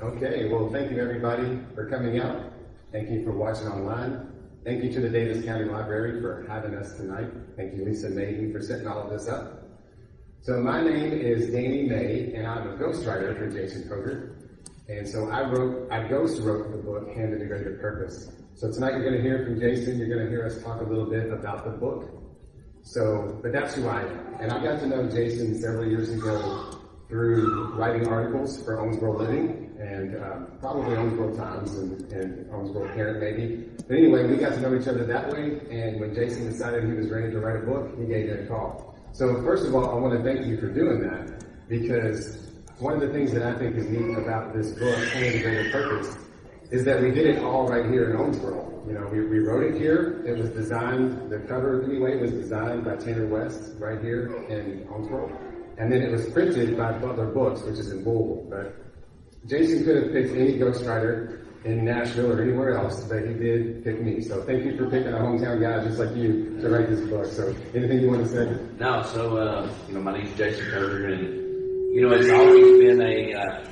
Okay, well, thank you everybody for coming out. Thank you for watching online. Thank you to the Daviess County Library for having us tonight. Thank you, Lisa Mayhew, for setting all of this up. So my name is Danny May, and I'm a ghostwriter for Jason Koger. And so I wrote, I ghost wrote the book, Handed a Greater Purpose. So tonight you're going to hear from Jason. You're going to hear us talk a little bit about the book. So, but that's who I am. And I got to know Jason several years ago through writing articles for Owensboro Living and um, probably Owensboro Times and, and Owensboro Parent maybe. But anyway, we got to know each other that way. And when Jason decided he was ready to write a book, he gave me a call. So first of all, I want to thank you for doing that because one of the things that I think is neat about this book, Handed a Greater Purpose, is that we did it all right here in Owensboro. You know, we, we wrote it here. It was designed, the cover anyway was designed by Tanner West right here in Owensboro. And then it was printed by Butler Books, which is in Louisville. But Jason could have picked any ghostwriter in Nashville or anywhere else, but he did pick me. So thank you for picking a hometown guy just like you to write this book. So anything you want to say? No, so, uh, you know, my name's Jason Koger and, you know, it's always been a, uh,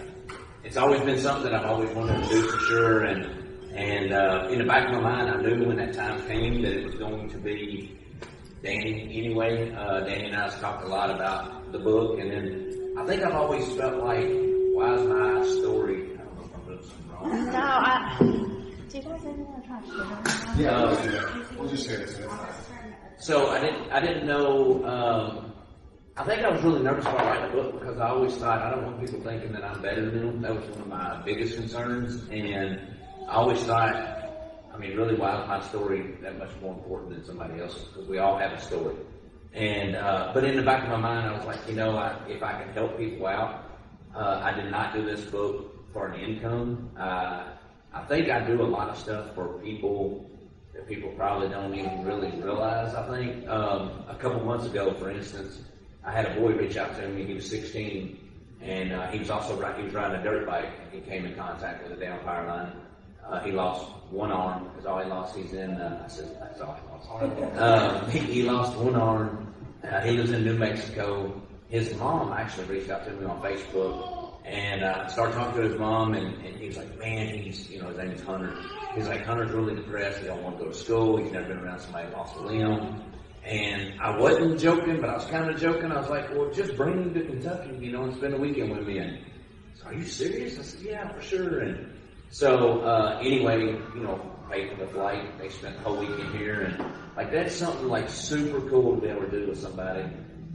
it's always been something that I've always wanted to do for sure and, and, uh, in the back of my mind, I knew when that time came that it was going to be Danny anyway. Uh, Danny and I have talked a lot about the book and then I think I've always felt like, why is my story, I don't know if I'm doing something wrong. No, I. Do you guys ever want to try to? Yeah, we'll do that. We'll just. So I didn't, I didn't know, um, I think I was really nervous about writing a book because I always thought I don't want people thinking that I'm better than them. That was one of my biggest concerns. And I always thought, I mean, really, why is my story that much more important than somebody else's? Because we all have a story. And, uh, but in the back of my mind, I was like, you know, I, if I can help people out, uh, I did not do this book for an income. Uh, I think I do a lot of stuff for people that people probably don't even really realize. I think um, a couple months ago, for instance, I had a boy reach out to me. He was 16, and uh, he was also he was riding a dirt bike. and He came in contact with a down power line. Uh, he lost one arm. That's all he lost. He's in. Uh, I said that's all he lost. Um, he, he lost one arm. Uh, he lives in New Mexico. His mom actually reached out to me on Facebook and uh, started talking to his mom, and, and he was like, man, he's, you know, his name is Hunter. He's like, Hunter's really depressed. He don't want to go to school. He's never been around somebody who lost a limb. And I wasn't joking, but I was kind of joking. I was like, well, just bring him to Kentucky, you know, and spend a weekend with me. And so, are you serious? I said, yeah, for sure. And so, uh, anyway, you know, paid for the flight. They spent the whole weekend here. And like, that's something like super cool to be able to do with somebody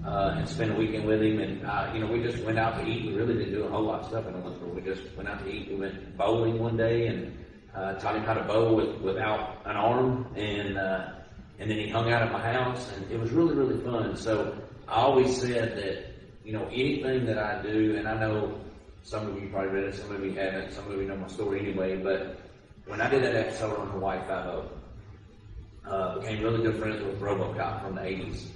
uh, and spend a weekend with him. And uh, you know, we just went out to eat. We really didn't do a whole lot of stuff in Owensboro. We just went out to eat. We went bowling one day and uh, taught him how to bowl with, without an arm, and uh, and then he hung out at my house, and it was really really fun. So I always said that you know anything that I do, and I know some of you probably read it, some of you haven't, some of you know my story anyway, but when I did that episode on Hawaii Five O, uh, became really good friends with RoboCop from the 80s.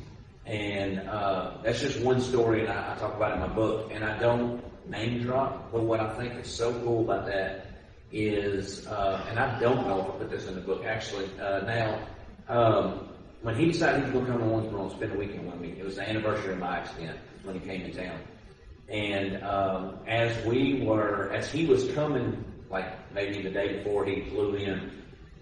And uh, that's just one story, and I, I talk about it in my book. And I don't name drop, but what I think is so cool about that is, uh, and I don't know if I put this in the book actually. Uh, now, um, when he decided he was going to come to Owensboro and spend a weekend with me, it was the anniversary of my accident when he came in town. And um, as we were, as he was coming, like maybe the day before he flew in,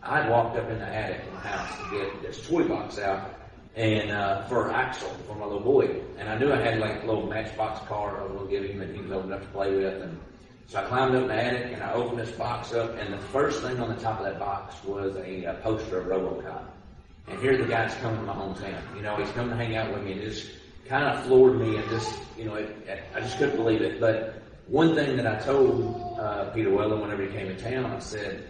I walked up in the attic of my house to get this toy box out and uh, for Axel, for my little boy. And I knew I had like a little matchbox car I was going to give him that he was old enough to play with. And so I climbed up in the attic and I opened this box up, and the first thing on the top of that box was a, a poster of RoboCop. And here the guy's coming to my hometown. You know, he's coming to hang out with me, and just kind of floored me, and just you know, it, it, I just couldn't believe it. But one thing that I told uh, Peter Weller whenever he came to town, I said,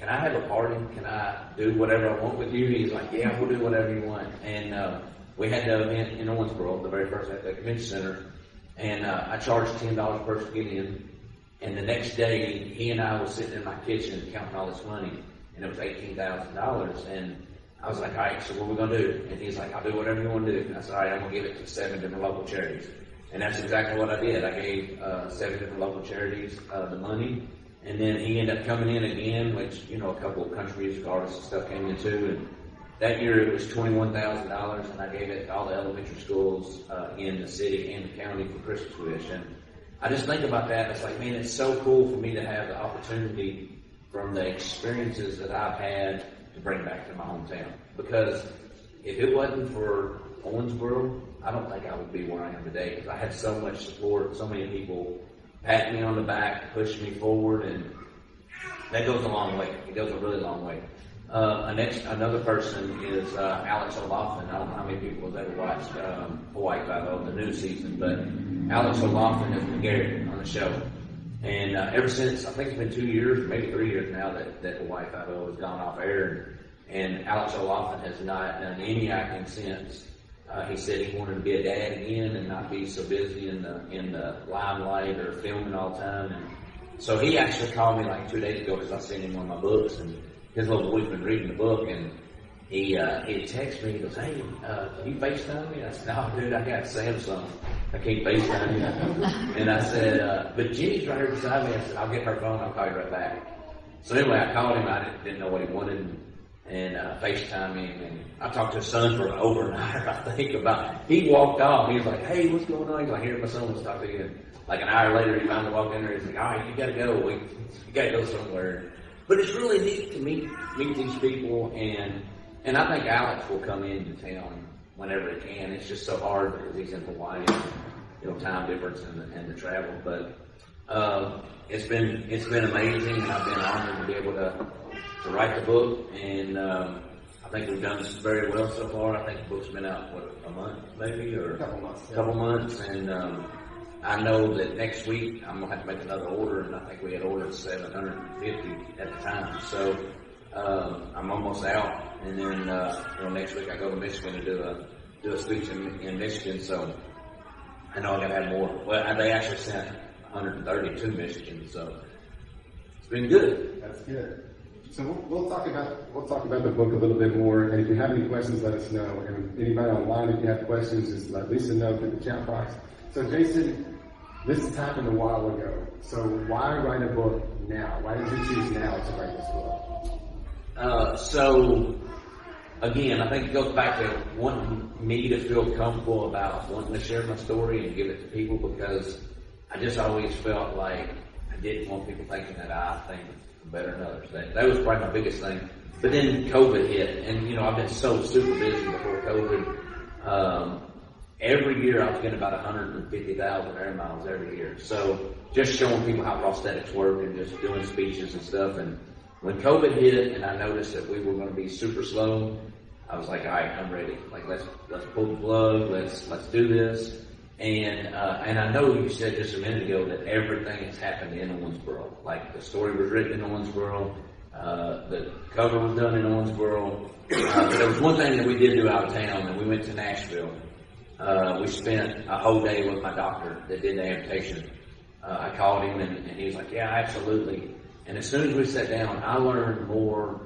"Can I have a party? Can I do whatever I want with you?" He's like, "Yeah, we'll do whatever you want." And uh, we had the event in Owensboro, the very first at the convention center, and uh, I charged ten dollars per person to get in. And the next day, he and I was sitting in my kitchen counting all this money, and it was eighteen thousand dollars. And I was like, all right, so what are we gonna do? And he's like, I'll do whatever you want to do. And I said, all right, I'm gonna give it to seven different local charities. And that's exactly what I did. I gave uh, seven different local charities uh, the money, and then he ended up coming in again, which you know a couple of country music artists and stuff came in too. And that year it was twenty one thousand dollars, and I gave it to all the elementary schools uh, in the city and the county for Christmas wish. And I just think about that. It's like, man, it's so cool for me to have the opportunity from the experiences that I've had to bring back to my hometown. Because if it wasn't for Owensboro, I don't think I would be where I am today. Because I had so much support, so many people pat me on the back, push me forward, and that goes a long way. It goes a really long way. Uh, next, another person is uh, Alex O'Loughlin. I don't know how many people have ever watched um, Hawaii Five-O, the new season, but Alex O'Loughlin has been Garrett on the show. And uh, ever since, I think it's been two years, maybe three years now that, that Hawaii Five-O has gone off air. And, and Alex O'Loughlin has not done any acting since. Uh, he said he wanted to be a dad again and not be so busy in the in the limelight or filming all the time. And so he actually called me like two days ago because I sent him one of my books, and his little boy's been reading the book, and he uh, he texted me. He goes, "Hey, uh, can you FaceTime me?" I said, "No, dude, I got Samsung. I can't FaceTime you." and I said, uh, "But Jenny's right here beside me." I said, "I'll get her phone. I'll call you right back." So anyway, I called him. I didn't, didn't know what he wanted FaceTime him. And I talked to his son for over an hour, I think, about it. He walked off. He was like, hey, what's going on? He's like, here, my son wants to talk to you. And like an hour later, he finally walked in there. He's like, all right, you got to go. We, you got to go somewhere. But it's really neat to meet meet these people, and and I think Alex will come into town whenever he can. It's just so hard because he's in Hawaii, you know, time difference and the, and the travel. But uh, it's been it's been amazing, and I've been honored to be able to to write the book, and um, think we've done this very well so far. I think the book's been out what a month maybe or A couple months, yeah. couple months, and um, I know that next week I'm gonna have to make another order, and I think we had ordered 750 at the time. So um, I'm almost out, and then uh, you know next week I go to Michigan to do a do a speech in, in Michigan. So I know I gotta have more. Well, they actually sent 130 to Michigan, so it's been good. That's good. So we'll, talk about we'll talk about the book a little bit more. And if you have any questions, let us know. And anybody online, if you have questions, just let Lisa know through the chat box. So Jason, this happened a while ago. So why write a book now? Why did you choose now to write this book? Uh, so again, I think it goes back to wanting me to feel comfortable about wanting to share my story and give it to people because I just always felt like I didn't want people thinking that I think better than others. That, that was probably my biggest thing. But then COVID hit, and you know I've been so super busy before COVID. Um, every year I was getting about 150,000 air miles every year. So just showing people how prosthetics work and just doing speeches and stuff. And when COVID hit and I noticed that we were going to be super slow, I was like, all right, I'm ready. Like let's let's pull the plug. Let's let's do this. And uh, and I know you said just a minute ago that everything has happened in Owensboro. Like the story was written in Owensboro. Uh, the cover was done in Owensboro. Uh, but there was one thing that we did do out of town, and we went to Nashville. Uh, we spent a whole day with my doctor that did the amputation. Uh, I called him and, and he was like, yeah, absolutely. And as soon as we sat down, I learned more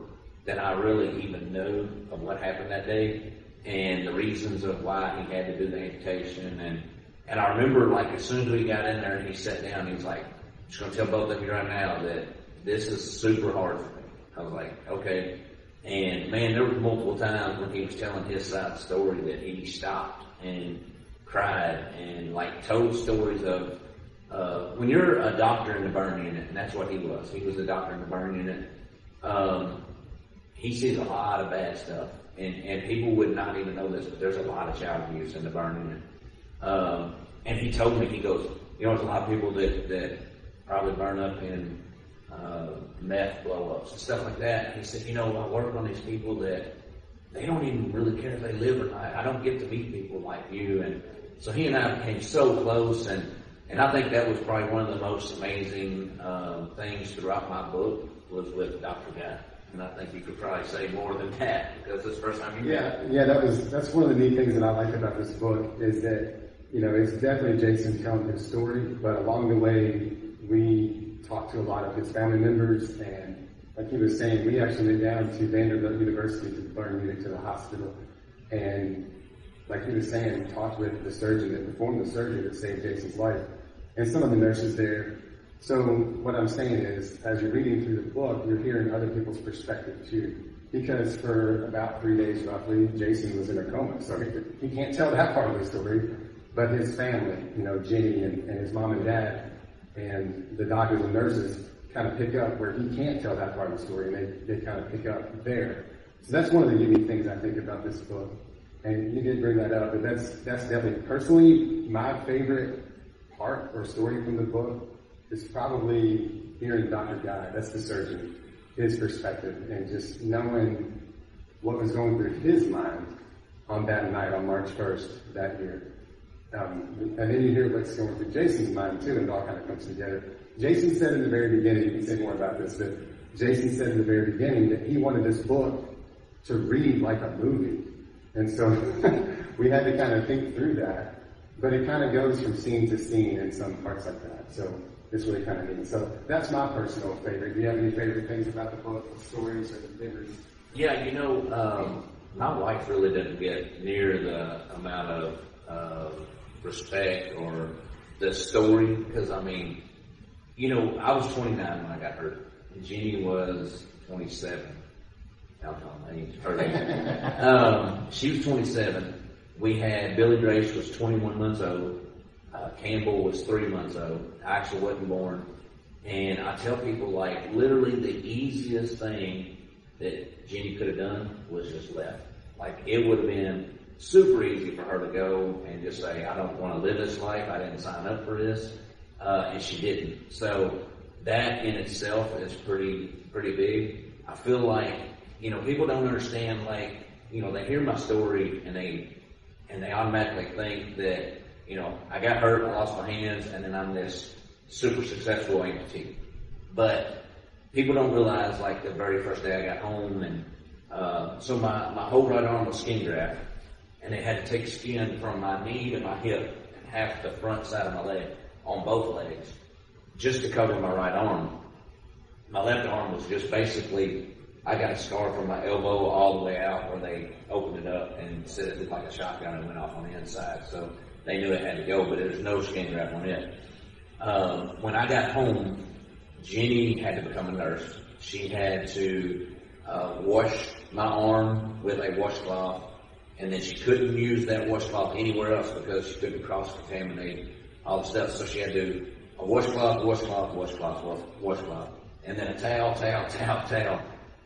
than I really even knew of what happened that day and the reasons of why he had to do the amputation. And, and I remember like as soon as we got in there and he sat down, he was like, I'm just going to tell both of you right now that this is super hard for me. I was like, okay. And man, there were multiple times when he was telling his side of the story that he stopped and cried and like told stories of uh, when you're a doctor in the burn unit, and that's what he was. He was a doctor in the burn unit. Um, he sees a lot of bad stuff, and and people would not even know this, but there's a lot of child abuse in the burn unit. Um, and he told me, he goes, you know, there's a lot of people that that probably burn up in uh, meth blow-ups and stuff like that. And He said, you know, I work on these people that they don't even really care if they live or not. I don't get to meet people like you. And so he and I became so close and, and I think that was probably one of the most amazing, um, things throughout my book was with Dr. Guy. And I think you could probably say more than that because it's the first time you met. Yeah, yeah, that was that's one of the neat things that I like about this book is that you know it's definitely Jason telling his story, but along the way we talked to a lot of his family members, and like he was saying, we actually went down to Vanderbilt University to learn music to the hospital, and like he was saying, talked with the surgeon that performed the surgery that saved Jason's life, and some of the nurses there. So what I'm saying is, as you're reading through the book, you're hearing other people's perspective too. Because for about three days roughly, Jason was in a coma, so he, he can't tell that part of the story. But his family, you know, Jenny and, and his mom and dad, and the doctors and nurses kind of pick up where he can't tell that part of the story, and they, they kind of pick up there. So that's one of the unique things I think about this book. And you did bring that up, but that's that's definitely personally my favorite part or story from the book is probably hearing Dr. Guy, that's the surgeon, his perspective, and just knowing what was going through his mind on that night on March 1st that year. Um, and then you hear what's going through Jason's mind too, and it all kind of comes together. Jason said in the very beginning, you can say more about this, but Jason said in the very beginning that he wanted this book to read like a movie. And so we had to kind of think through that. But it kind of goes from scene to scene in some parts like that. So it's really kind of neat. So that's my personal favorite. Do you have any favorite things about the book, stories or the memories? Yeah, you know, um, my wife really didn't get near the amount of uh, respect or the story because I mean, you know, I was 29 when I got hurt, and Jeannie was 27. I'll tell age. Her age. um, she was 27. We had Billy Grace was 21 months old. Uh, Campbell was three months old. Axel wasn't born. And I tell people like literally the easiest thing that Jenny could have done was just left. Like it would have been super easy for her to go and just say, I don't want to live this life. I didn't sign up for this. Uh, and she didn't. So that in itself is pretty, pretty big. I feel like, you know, people don't understand like, you know, they hear my story and they, and they automatically think that, you know, I got hurt, I lost my hands, and then I'm this super successful amputee. But people don't realize like the very first day I got home and, uh, so my, my whole right arm was skin graft and they had to take skin from my knee to my hip and half the front side of my leg on both legs just to cover my right arm. My left arm was just basically, I got a scar from my elbow all the way out where they opened it up and said it looked like a shotgun and went off on the inside. So they knew it had to go, but there's no skin graft on it. Um, when I got home, Jenny had to become a nurse. She had to uh, wash my arm with a washcloth, and then she couldn't use that washcloth anywhere else because she couldn't cross-contaminate all the stuff. So she had to do a washcloth, washcloth, washcloth, wash- washcloth, and then a towel, towel, towel, towel.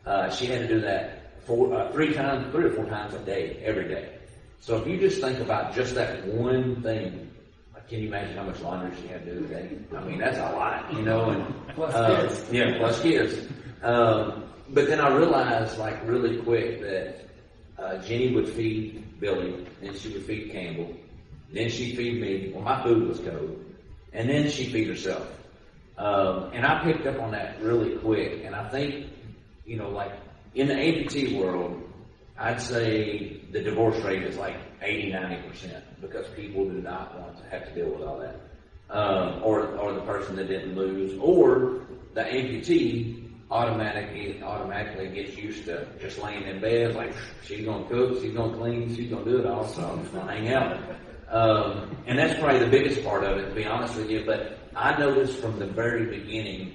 Uh, she had to do that four, uh, three times, three or four times a day, every day. So if you just think about just that one thing, like, can you imagine how much laundry she had to do a day? I mean, that's a lot, you know, and Plus uh, kids. yeah, plus kids. Um, but then I realized, like, really quick that uh, Jenny would feed Billy, then she would feed Campbell, then she'd feed me. Well, my food was cold, and then she'd feed herself. Um, and I picked up on that really quick, and I think, you know, like in the amputee world, I'd say the divorce rate is like 80, 90% because people do not want to have to deal with all that. Um, or, or the person that didn't lose, or the amputee automatically, automatically gets used to just laying in bed, like she's gonna cook, she's gonna clean, she's gonna do it all, so I'm just gonna hang out. Um, and that's probably the biggest part of it, to be honest with you, but I noticed from the very beginning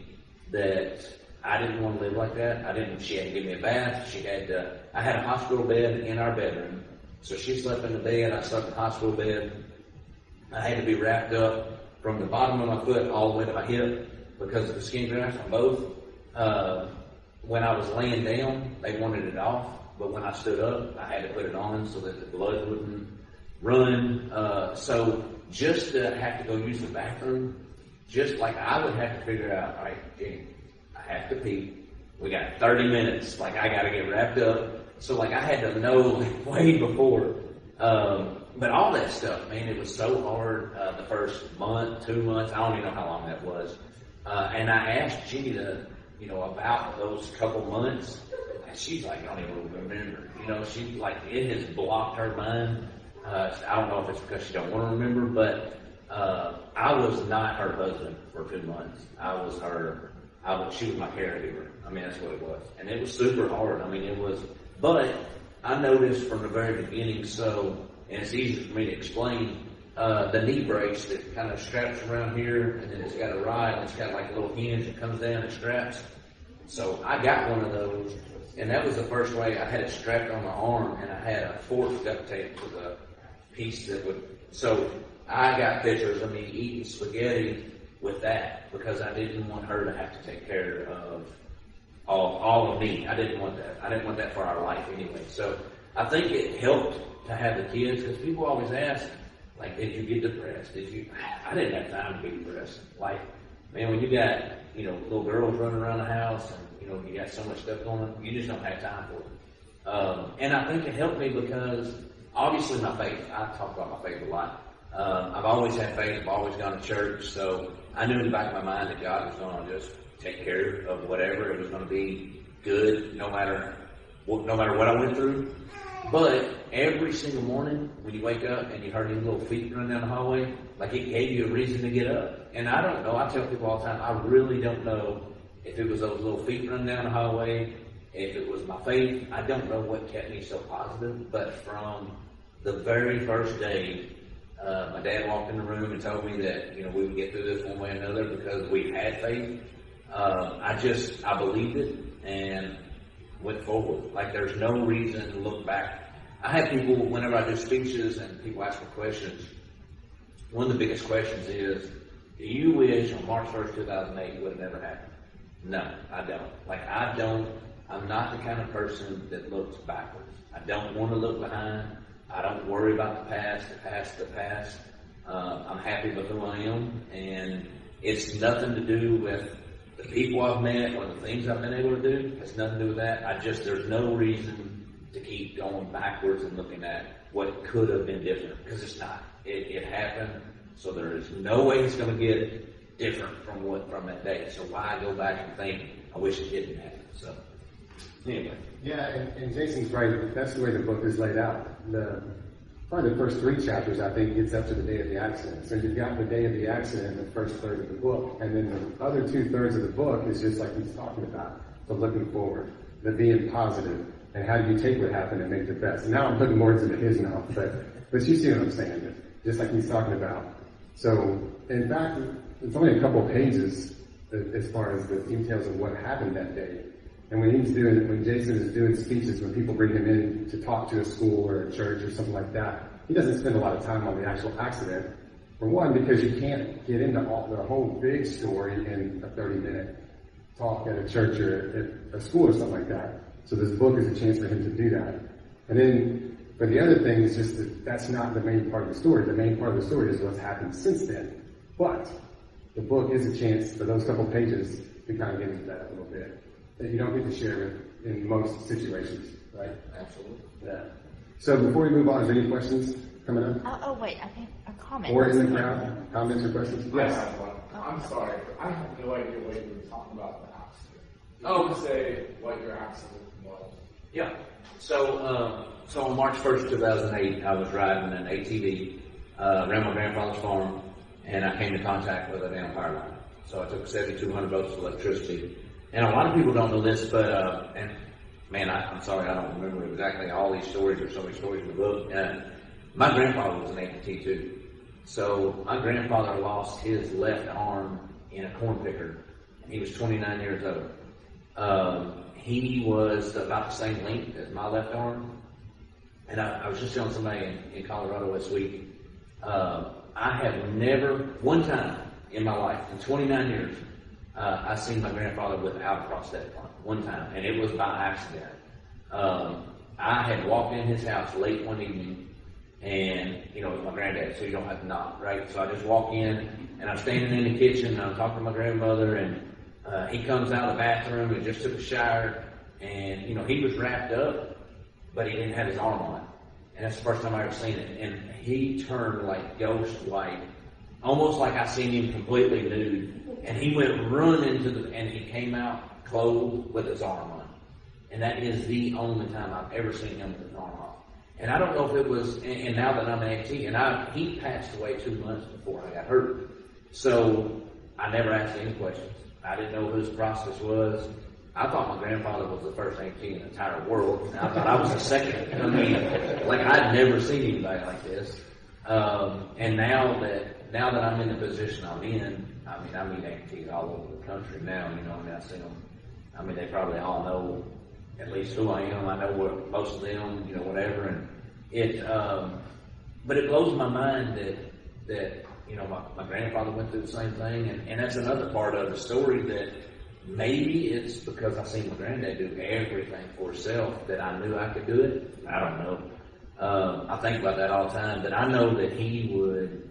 that I didn't want to live like that. I didn't, she had to give me a bath. She had to, I had a hospital bed in our bedroom. So she slept in the bed. I slept in the hospital bed. I had to be wrapped up from the bottom of my foot all the way to my hip because of the skin graft on both. Uh, when I was laying down, they wanted it off, but when I stood up, I had to put it on so that the blood wouldn't run. Uh, so just to have to go use the bathroom, just like I would have to figure out, all right, Jenny, I have to pee. We got 30 minutes. Like I got to get wrapped up. So like I had to know way before. Um, but all that stuff, man, it was so hard uh, the first month, two months. I don't even know how long that was. Uh, and I asked Jenny to, you know, about those couple months, she's like, I don't even remember. You know, she like it has blocked her mind. Uh, I don't know if it's because she don't want to remember, but uh, I was not her husband for two months. I was her. I was, she was my caregiver. I mean, that's what it was, and it was super hard. I mean, it was. But I noticed from the very beginning. So, and it's easy for me to explain. Uh, the knee brace that kind of straps around here, and then it's got a ride, and it's got like a little hinge that comes down and straps. So I got one of those, and that was the first way I had it strapped on my arm, and I had a fork duct tape to the piece that would. So I got pictures of me eating spaghetti with that because I didn't want her to have to take care of all, all of me. I didn't want that. I didn't want that for our life anyway. So I think it helped to have the kids because people always ask, like, did you get depressed? Did you? I didn't have time to be depressed. Like, man, when you got, you know, little girls running around the house and, you know, you got so much stuff going on, you just don't have time for it. Um, and I think it helped me because obviously my faith, I talk about my faith a lot. Um, I've always had faith. I've always gone to church. So I knew in the back of my mind that God was going to just take care of whatever. It was going to be good no matter what, no matter what I went through. But every single morning when you wake up and you heard these little feet running down the hallway, like it gave you a reason to get up. And I don't know, I tell people all the time, I really don't know if it was those little feet running down the hallway, if it was my faith. I don't know what kept me so positive, but from the very first day, uh, my dad walked in the room and told me that, you know, we would get through this one way or another because we had faith. Uh, I just, I believed it and went forward. Like there's no reason to look back. I have people, whenever I do speeches and people ask me questions, one of the biggest questions is, do you wish on March 1st, 2008 would have never happened? No, I don't. Like I don't, I'm not the kind of person that looks backwards. I don't want to look behind. I don't worry about the past, the past, the past. Uh, I'm happy with who I am and it's nothing to do with the people I've met or the things I've been able to do. Has nothing to do with that. I just, there's no reason to keep going backwards and looking at what could have been different because it's not. It, it happened. So there is no way it's going to get different from what, from that day. So why go back and think, I wish it didn't happen. So anyway. Yeah, and, and Jason's right. That's the way the book is laid out. The probably the first three chapters, I think, gets up to the day of the accident. So you've got the day of the accident in the first third of the book, and then the other two thirds of the book is just like he's talking about, the looking forward, the being positive, and how do you take what happened and make the best. Now I'm putting words into his mouth, but but you see what I'm saying, just like he's talking about. So in fact, it's only a couple pages as far as the details of what happened that day. And when he's doing, when Jason is doing speeches, when people bring him in to talk to a school or a church or something like that, he doesn't spend a lot of time on the actual accident. For one, because you can't get into all, the whole big story in a 30 minute talk at a church or at a school or something like that. So this book is a chance for him to do that. And then, but the other thing is just that that's not the main part of the story. The main part of the story is what's happened since then. But the book is a chance for those couple pages to kind of get into that a little bit that you don't get to share with in most situations, right? Absolutely. Yeah. So before we move on, is there any questions coming up? Oh, oh wait, I think a comment. Or in the crowd, comments or questions? I Yes. have one. I'm sorry, but I have no idea what you were talking about the accident. Can Oh. say what your accident was? Yeah. So, um, so on March 1st, 2008, I was riding an ATV uh, around my grandfather's farm, and I came in contact with a damn power line. So I took 7,200 volts of electricity. And a lot of people don't know this, but, uh, and man, I, I'm sorry, I don't remember exactly all these stories. There's so many stories in the book. Uh, my grandfather was an amputee too. So my grandfather lost his left arm in a corn picker. He was 29 years old. Um, he was about the same length as my left arm. And I, I was just telling somebody in, in Colorado this week, uh, I have never, one time in my life, in 29 years, uh, I seen my grandfather without a prosthetic. One time, and it was by accident. Um, I had walked in his house late one evening, and you know, it was my granddad, so you don't have to knock, right? So I just walk in, and I'm standing in the kitchen, and I'm talking to my grandmother, and uh, he comes out of the bathroom and just took a shower, and you know, he was wrapped up, but he didn't have his arm on. And that's the first time I ever seen it. And he turned like ghost white, almost like I seen him completely nude. And he went running to the, and he came out clothed with his arm on. And that is the only time I've ever seen him with his arm off. And I don't know if it was, and, and now that I'm an amputee, and I, he passed away two months before I got hurt. So I never asked any questions. I didn't know who his process was. I thought my grandfather was the first amputee in the entire world. And I thought I was the second. I mean, like I'd never seen anybody like this. Um, and now that now that I'm in the position I'm in, I mean, I meet amputees all over the country now. You know, I mean, I see them. I mean, they probably all know at least who I am. I know what most of them, you know, whatever. And it, um, but it blows my mind that that, you know, my, my grandfather went through the same thing, and, and that's another part of the story that maybe it's because I seen my granddad do everything for himself that I knew I could do it. I don't know. Um, I think about that all the time, but I know that he would,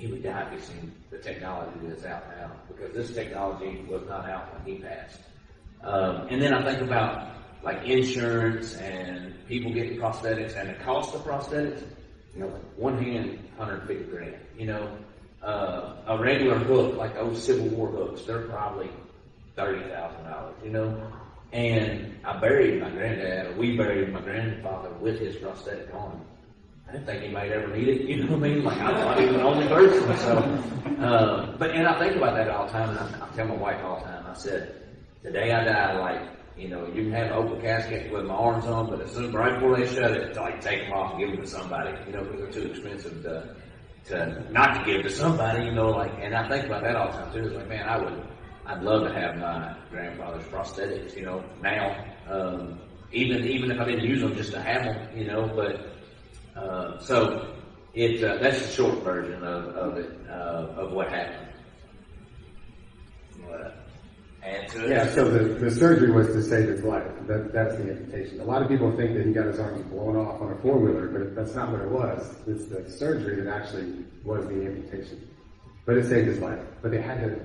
he would die seen the technology that's out now, because this technology was not out when he passed. Um, and then I think about like insurance and people getting prosthetics and the cost of prosthetics. You know, one hand, 150 grand. You know, uh, a regular hook, like those Civil War hooks, they're probably thirty thousand dollars. You know, and I buried my granddad, or we buried my grandfather with his prosthetic on. I didn't think he might ever need it. You know what I mean? Like I thought he was the only person. So, uh, but and I think about that all the time, and I, I tell my wife all the time. I said, the day I die, like you know, you can have an open casket with my arms on, but as soon right before they shut it, like take them off and give them to somebody, you know, because they're too expensive to to not to give to somebody, you know, like. And I think about that all the time too. It's like, man, I would, I'd love to have my grandfather's prosthetics, you know, now. Um, even even if I didn't use them, just to have them, you know. But uh, so it uh, that's the short version of, of it uh, of what happened. Add to? Yeah, so the, the surgery was to save his life. That, that's the amputation. A lot of people think that he got his arms blown off on a four wheeler, but that's not what it was. It's the surgery that actually was the amputation. But it saved his life. But they had to,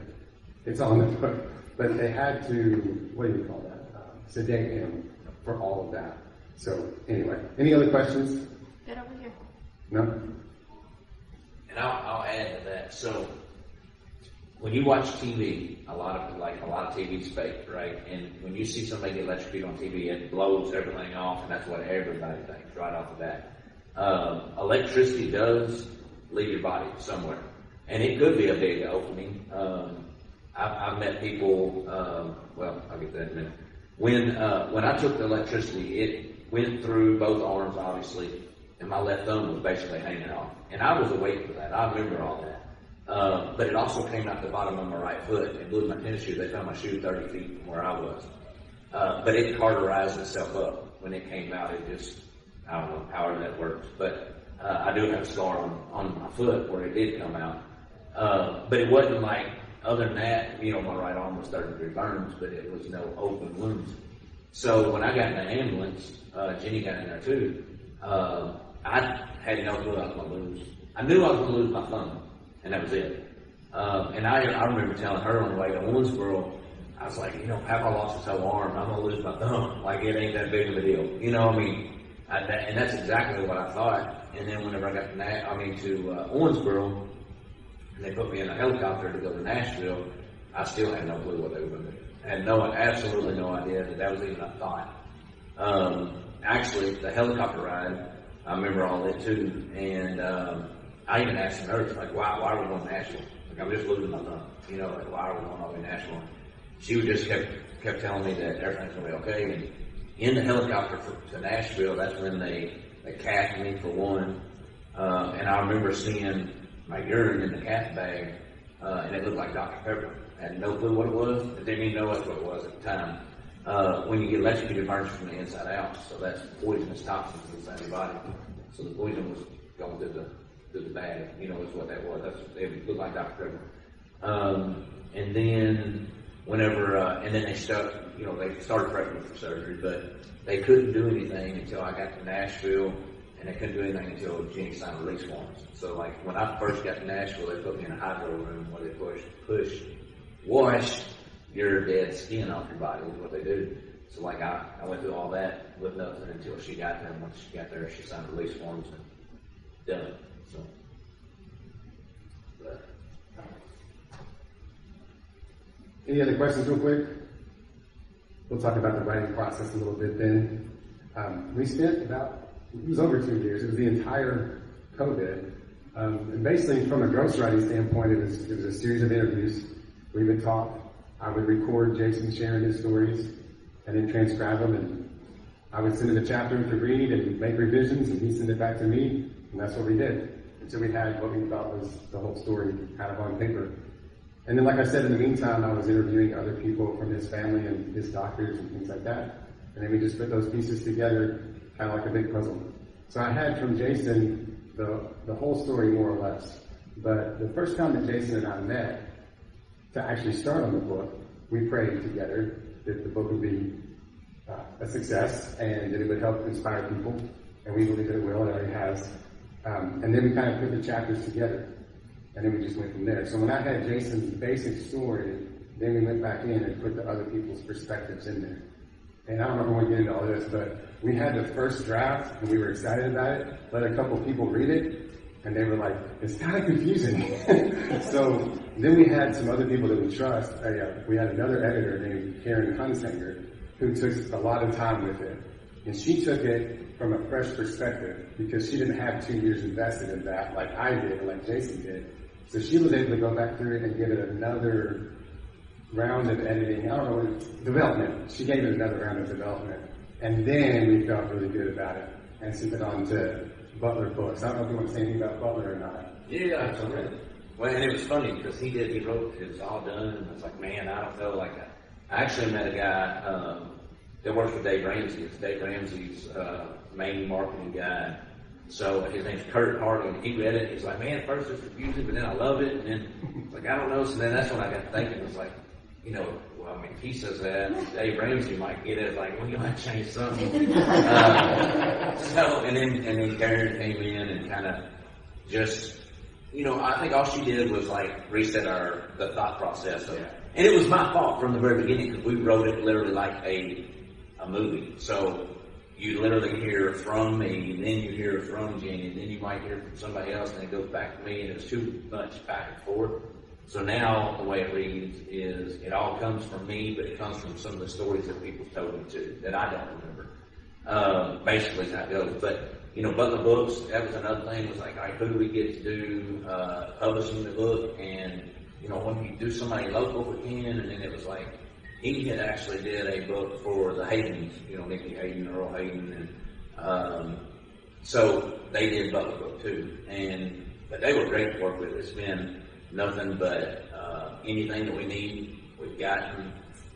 it's on the book, but they had to, what do you call that? Uh, sedate him for all of that. So anyway, any other questions? No? And I'll, I'll add to that. So when you watch TV, a lot of like a lot of TV's fake, right? And when you see somebody get electrocuted on TV, it blows everything off, and that's what everybody thinks right off the bat. Um, electricity does leave your body somewhere, and it could be a big opening. Um, I've, I've met people. Um, well, I'll get that in a minute. When uh, when I took the electricity, it went through both arms, obviously, and my left thumb was basically hanging off. And I was awake for that. I remember all that. Um, but it also came out the bottom of my right foot and blew my tennis shoe. They found my shoe 30 feet from where I was. Uh, but it cauterized itself up when it came out. It just, I don't know, however that works. But uh, I do have a scar on, on my foot where it did come out. Uh, but it wasn't like, other than that, you know, my right arm was 30 degree burns, but it was no open wounds. So when I got in the ambulance, uh, Jenny got in there too. Uh, I had no clue I was going to lose. I knew I was going to lose my thumb, and that was it. Um, and I, I remember telling her on the way to Owensboro, I was like, you know, Papa lost his whole arm. I'm going to lose my thumb. Like, it ain't that big of a deal. You know, I mean, I, that, and that's exactly what I thought. And then whenever I got to, Na- I mean, to uh, Owensboro, and they put me in a helicopter to go to Nashville, I still had no clue what they were going to do. Had no, absolutely no idea that that was even a thought. Um, actually, the helicopter ride, I remember all that too. And um, I even asked the nurse, like, why, why are we going to Nashville? Like, I'm just losing my thumb. You know, like, why are we going all the way to Nashville? She would just kept kept telling me that everything's going to be okay. And in the helicopter for, to Nashville, that's when they they capped me for one. Um, and I remember seeing my urine in the cath bag, uh, and it looked like Dr. Pepper. I had no clue what it was. I didn't even know what it was at the time. Uh, when you get electrocuted, burns from the inside out, so that's poisonous toxins inside your body. So the poison was going through the through the bag. You know, is what that was. That's it looked like Dr. Um, and then whenever, uh, and then they stuck, you know, they started prepping for surgery, but they couldn't do anything until I got to Nashville, and they couldn't do anything until Jenny signed release forms. So like when I first got to Nashville, they put me in a hydro room where they pushed, push, wash your dead skin off your body is what they do. So like I, I went through all that with nothing until she got there. And once she got there, she signed release forms and done. it. So, but Any other questions real quick? We'll talk about the writing process a little bit then. Um, we spent about, it was over two years, it was the entire COVID. Um, and basically from a ghostwriting standpoint, it was, it was a series of interviews. We would talk, I would record Jason sharing his stories and then transcribe them and I would send him a chapter to read and make revisions and he'd send it back to me and that's what we did. Until we had what we thought was the whole story kind of on paper. And then, like I said, in the meantime, I was interviewing other people from his family and his doctors and things like that. And then we just put those pieces together, kind of like a big puzzle. So I had from Jason the, the whole story more or less. But the first time that Jason and I met to actually start on the book, we prayed together that the book would be uh, a success and that it would help inspire people. And we believe that it will, and it has. Um, and then we kind of put the chapters together. And then we just went from there. So when I had Jason's basic story, then we went back in and put the other people's perspectives in there. And I don't know if to get into all this, but we had the first draft and we were excited about it. Let a couple people read it and they were like, it's kind of confusing. so then we had some other people that we trust. Uh, we had another editor named Karen Hunsanger who took a lot of time with it. And she took it from a fresh perspective because she didn't have two years invested in that like I did, like Jason did. So she was able to go back through it and give it another round of editing. I don't know, development. She gave it another round of development. And then we felt really good about it and sent it on to Butler Books. I don't know if you want to say anything about Butler or not. Yeah, absolutely. Well, and it was funny because he did, he wrote, it was all done, and I was like, man, I don't know, like, I actually met a guy, um, that works for Dave Ramsey. It's Dave Ramsey's, uh, main marketing guy. So his name's Kurt Hargan. He read it. He's like, man, first it's confusing, but then I love it. And then, like, I don't know. So then that's when I got thinking. It's like, you know, well, I mean, if he says that, Dave Ramsey might get it. Like, well, you might change something. uh, so, and then, and then Karen came in and kind of just, you know, I think all she did was like reset our, the thought process of, and it was my fault from the very beginning because we wrote it literally like a, a movie. So, you literally hear from me, and then you hear from Jenny, and then you might hear from somebody else, and it goes back to me, and it's too much back and forth. So now the way it reads is it all comes from me, but it comes from some of the stories that people told me too that I don't remember. Um, basically, how it goes. But you know, but the Books, that was another thing. Was like, all right, who do we get to do uh, publishing the book? And you know, when you do somebody local again, and then it was like he had actually did a book for the Haydens, you know, Nicky Hayden, Earl Hayden, and um, so they did Butler Book too. And but they were great to work with. It's been nothing but uh, anything that we need, we've gotten.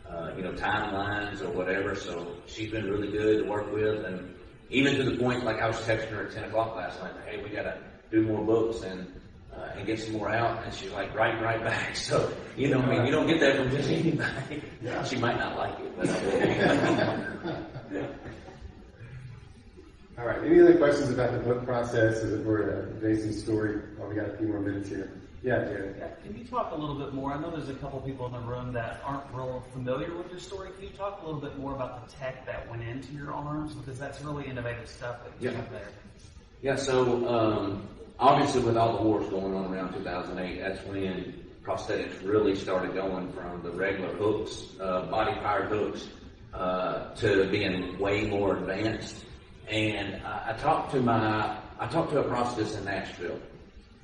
Uh, you know, timelines or whatever. So she's been really good to work with, and even to the point, like I was texting her at ten o'clock last night. Hey, we got to do more books and uh, and get some more out. And she's like, right, right back. So you know, I mean, you don't get that from just anybody. she might not like it, but. All right. Any other questions about the book process it were uh, Jason's story? Well, we got a few more minutes here. Yeah, Jared. Yeah, can you talk a little bit more? I know there's a couple people in the room that aren't real familiar with your story. Can you talk a little bit more about the tech that went into your arms? Because that's really innovative stuff that you Yeah. have there. Yeah, so um, obviously with all the wars going on around 2008, that's when prosthetics really started going from the regular hooks, uh, body powered hooks, uh, to being way more advanced. And I, I talked to my, I talked to a prosthetist in Nashville,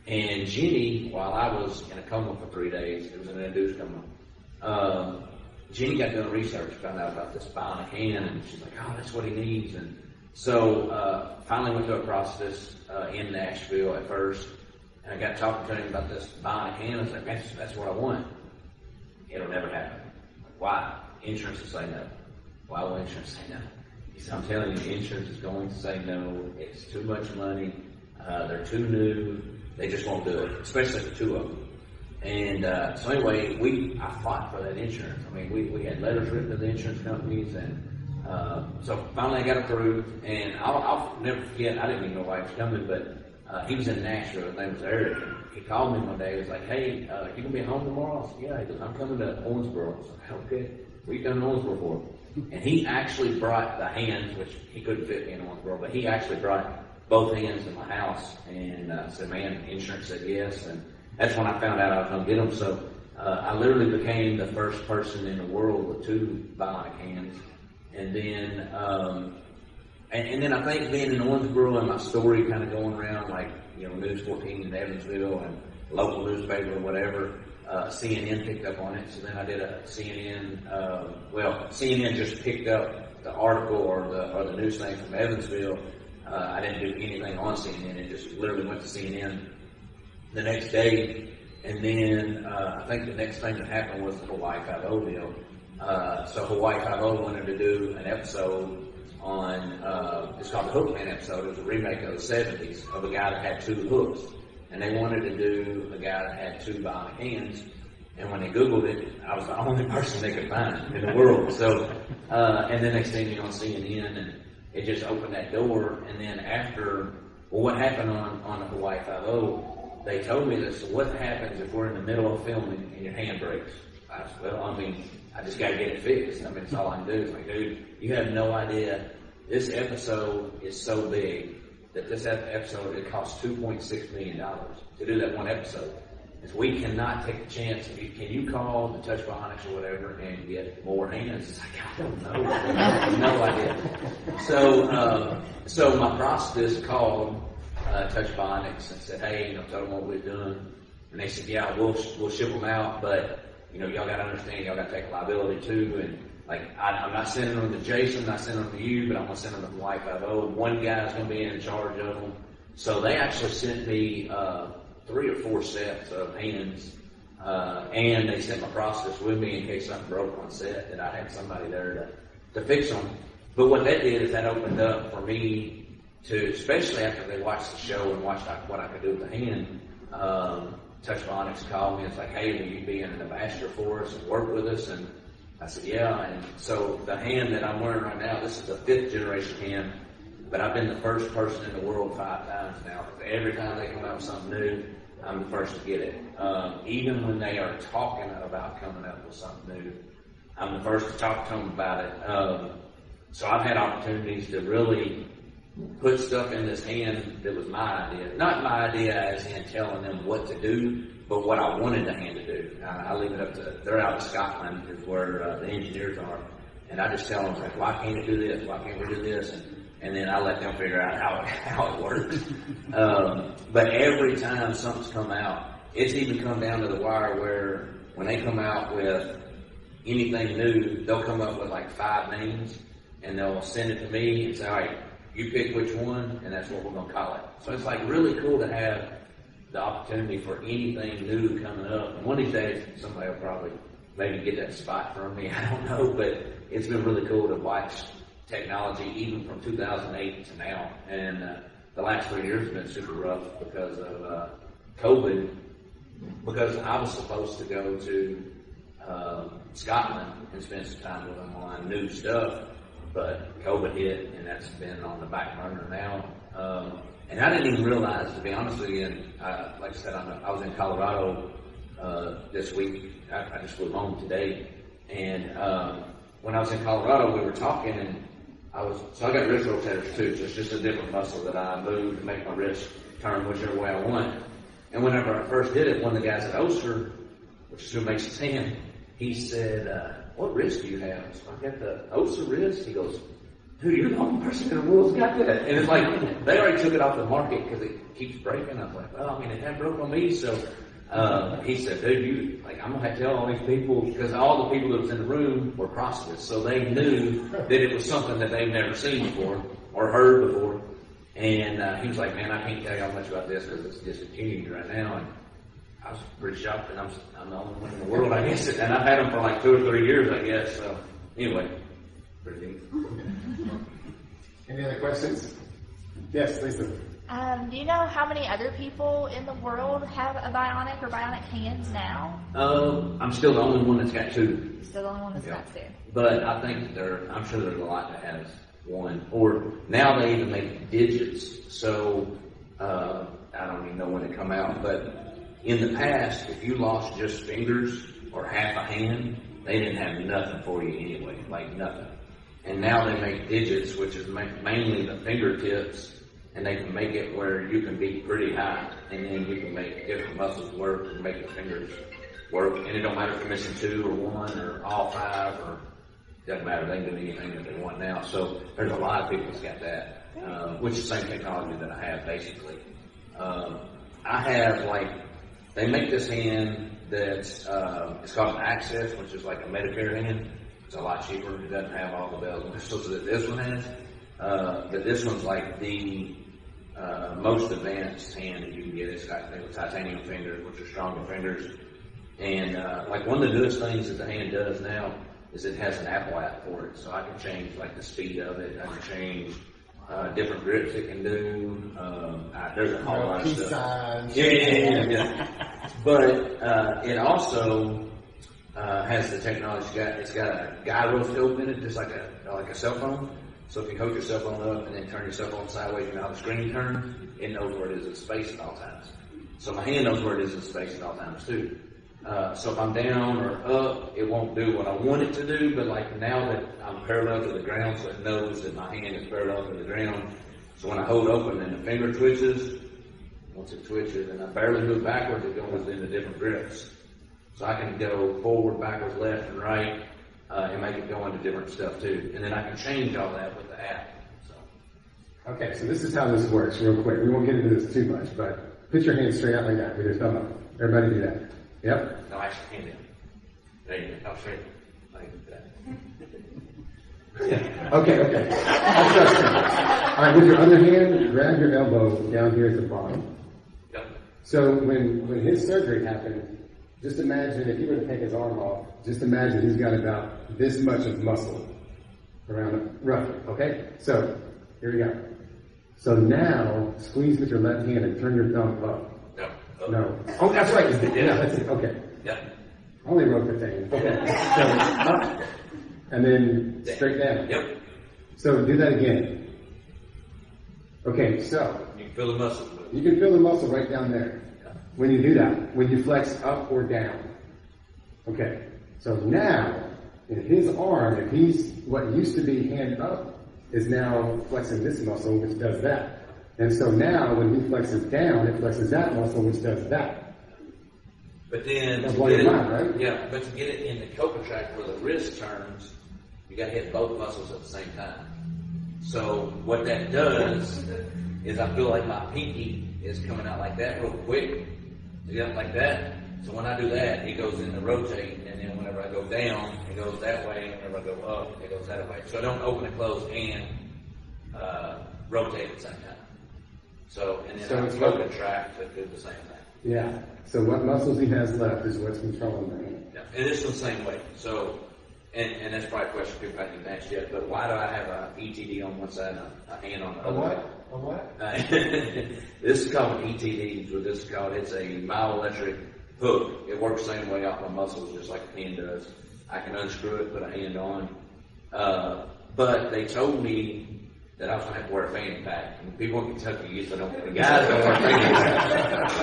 and Jenny, while I was in a coma for three days, it was an induced coma. Um, Jenny got doing research, found out about this bionic hand, and she's like, "Oh, that's what he needs." And so uh, finally went to a prosthetist uh, in Nashville at first, and I got talking to him about this bionic hand. I was like, "That's that's what I want." It'll never happen. Why? Insurance will say no. Why will insurance say no? He said, I'm telling you, insurance is going to say no. It's too much money. Uh, they're too new. They just won't do it, especially the two of them. And uh, so anyway, we I fought for that insurance. I mean, we, we had letters written to the insurance companies, and uh, so finally I got approved. And I'll, I'll never forget. I didn't even know why he was coming, but uh, he was in Nashville. His name was Eric. He called me one day. He was like, "Hey, uh, you gonna be home tomorrow?" I said, "Yeah." He goes, "I'm coming to Owensboro." I like, "Okay." You done Owensboro for? And he actually brought the hands, which he couldn't fit me in Owensboro, but he actually brought both hands in my house and uh, said, "Man, insurance said yes." And that's when I found out I was gonna get them. So uh, I literally became the first person in the world with two bionic hands. And then, um, and, and then I think being in Owensboro and my story kind of going around like, you know, News 14 in Evansville and local newspaper or whatever, uh, CNN picked up on it. So then I did a CNN, uh, well, CNN just picked up the article or the, or the news thing from Evansville. Uh, I didn't do anything on CNN. It just literally went to CNN the next day. And then uh, I think the next thing that happened was the Hawaii Five-O deal. Uh, so Hawaii Five-O wanted to do an episode on, uh, it's called the Hookman episode. It was a remake of the 70s of a guy that had two hooks. and they wanted to do a guy that had two bionic hands. And when they Googled it, I was the only person they could find in the world. So, uh, and then they seen me on CNN, and it just opened that door. And then after, well, what happened on on Hawaii Five O? They told me this. So what happens if we're in the middle of filming and your hand breaks? I said, well, I mean, I just got to get it fixed. I mean, it's all I can do. It's like, dude, you have no idea. This episode is so big that this episode it costs two point six million dollars to do that one episode. Is we cannot take the chance. Can you call the Touch Bionics or whatever and get more hands? It's like I don't know. No idea. So, um, so my prosthetist called uh, Touch Bionics and said, hey, you know, told them what we're doing, and they said, yeah, we'll we'll ship them out, but you know, y'all got to understand, y'all got to take liability too, and like I, I'm not sending them to Jason, I'm not sending them to you, but I'm gonna send them to Hawaii Five O. One guy's gonna be in charge of them. So they actually sent me uh, three or four sets of hands, uh, and they sent my process with me in case something broke on set that I had somebody there to, to fix them. But what that did is that opened up for me to, especially after they watched the show and watched what I could do with the hand. Um, Touch Bionics called me. It's like, hey, will you be an ambassador for us and work with us? And I said, yeah. And so the hand that I'm wearing right now, this is the fifth generation hand, but I've been the first person in the world five times now. Every time they come out with something new, I'm the first to get it. Um, even when they are talking about coming up with something new, I'm the first to talk to them about it. Um, so I've had opportunities to really put stuff in this hand that was my idea. Not my idea as in telling them what to do, but what I wanted the hand to do. I, I leave it up to, they're out of Scotland is where uh, the engineers are. And I just tell them, like, why can't it do this? Why can't we do this? And, and then I let them figure out how it, how it works. um, but every time something's come out, it's even come down to the wire where when they come out with anything new, they'll come up with like five names and they'll send it to me and say, all right, you pick which one and that's what we're going to call it. So it's like really cool to have the opportunity for anything new coming up. And one of these days, somebody will probably maybe get that spot from me. I don't know, but it's been really cool to watch technology even from 2008 to now. And uh, the last three years have been super rough because of uh, COVID. Because I was supposed to go to um, Scotland and spend some time with them on new stuff, but COVID hit, and that's been on the back burner now. Um, and I didn't even realize, to be honest with you, and uh, like I said, I'm, I was in Colorado uh, this week. I, I just flew home today, and um, when I was in Colorado, we were talking, and I was so I got wrist rotators too. So it's just a different muscle that I move to make my wrist turn whichever way I want. And whenever I first did it, one of the guys at Össur, which is who makes his hand, he said, uh, "What wrist do you have?" So I got the Össur wrist. He goes, "Dude, you're the only person in the world who's got that." And it's like they already took it off the market because it keeps breaking. I was like, "Well, I mean, it hadn't broke on me." So uh, he said, "Dude, you like I'm gonna have to tell all these people because all the people that was in the room were prosthetists, so they knew that it was something that they've never seen before or heard before." And uh, he was like, "Man, I can't tell how much about this because it's discontinued right now." And I was pretty shocked and I'm, I'm the only one in the world, I guess. And I've had them for like two or three years, I guess. So anyway, pretty neat. Any other questions? Yes, Lisa. Um, do you know how many other people in the world have a bionic or bionic hands now? Um, I'm still the only one that's got two, Still the only one that's Yeah. got two. but I think there. I'm sure there's a lot that has one. Or now they even make digits. So uh, I don't even know when it come out, but in the past, if you lost just fingers or half a hand, they didn't have nothing for you anyway, like nothing. And now they make digits, which is ma- mainly the fingertips, and they can make it where you can be pretty high, and then you can make different muscles work and make the fingers work. And it don't matter if you're missing two or one or all five or doesn't matter. They can do anything that they want now. So there's a lot of people that's got that, uh, which is the same technology that I have basically. Um, I have like they make this hand that's uh, it's called an Access, which is like a Medicare hand. It's a lot cheaper. It doesn't have all the bells and whistles that this one has. Uh, but this one's like the uh, most advanced hand that you can get. It's got you know, titanium fingers, which are stronger fingers. And uh, like one of the newest things that the hand does now is it has an Apple app for it, so I can change like the speed of it. I can change uh, different grips it can do. Um, uh, there's a whole lot of stuff. signs. Yeah, yeah, yeah, yeah, yeah. But uh, it also uh, has the technology. It's got, it's got a gyroscope in it, just like a like a cell phone. So if you hold your cell phone up and then turn your cell phone sideways, you know how the screen turns. It knows where it is in space at all times. So my hand knows where it is in space at all times too. Uh, so if I'm down or up, it won't do what I want it to do. But like now that I'm parallel to the ground, so it knows that my hand is parallel to the ground. So when I hold open and the finger twitches, once it twitches and I barely move backwards, it goes into different grips. So I can go forward, backwards, left, and right, uh, and make it go into different stuff too. And then I can change all that with the app. So Okay, so this is how this works, real quick. We won't get into this too much, but put your hands straight out like that with your thumb up. Everybody do that. Yep. no, actually, hand in. There you go. Oh, straight. Like that. Okay, okay. I trust you. All right, with your other hand, grab your elbow down here at the bottom. Yep. So when, when his surgery happened, just imagine if you were to take his arm off, just imagine he's got about this much of muscle around it, roughly, okay? So, here we go. So now, squeeze with your left hand and turn your thumb up. No. Up. No. Oh, that's right. Yeah, that's it. Okay. Yeah. I only wrote the thing. Okay. So, up. And then straight down. Yep. So do that again. Okay, so You can feel the muscle. you can feel the muscle right down there. When you do that, when you flex up or down. Okay, so now, in his arm, if he's, what used to be hand up, is now flexing this muscle, which does that. And so now, when he flexes down, it flexes that muscle, which does that. But then That's to get you it, want, right? yeah, but to get it in the co-contract where the wrist turns, you got to hit both muscles at the same time. So what that does is I feel like my pinky is coming out like that real quick, yeah, like that. So when I do that, it goes into rotate, and then whenever I go down, it goes that way, and whenever I go up, it goes that way. So I don't open and close and uh, rotate at the same time. So and then So I it's co-contract to do the same thing. Yeah. So what muscles he has left is what's controlling the hand. Yeah, and it's the same way. So, and, and that's probably a question people haven't asked yet, but why do I have a ETD on one side and a, a hand on the A other? what? A what? Uh, this is called an ETD, what this is called. It's a myoelectric hook. It works the same way off my muscles, just like a hand does. I can unscrew it, put a hand on. Uh, but they told me that I was gonna have to wear a fanny pack. And people in Kentucky usually don't, the guys don't wear fanny packs.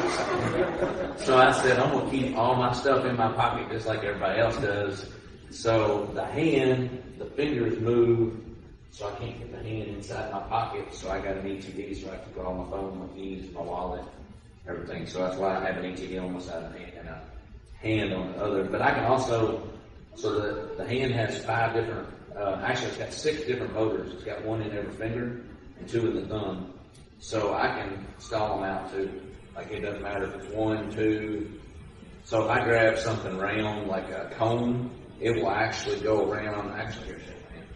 so I said, I'm gonna keep all my stuff in my pocket just like everybody else does. So the hand, the fingers move, so I can't get the hand inside my pocket. So I got an ETD, so I can put all my phone, my keys, my wallet, everything. So that's why I have an ETD on one side of the hand and a hand on the other. But I can also, so the, the hand has five different, uh, actually it's got six different motors. It's got one in every finger and two in the thumb. So I can stall them out too. Like it doesn't matter if it's one, two. So if I grab something round like a cone, it will actually go around. Actually, here's my hand.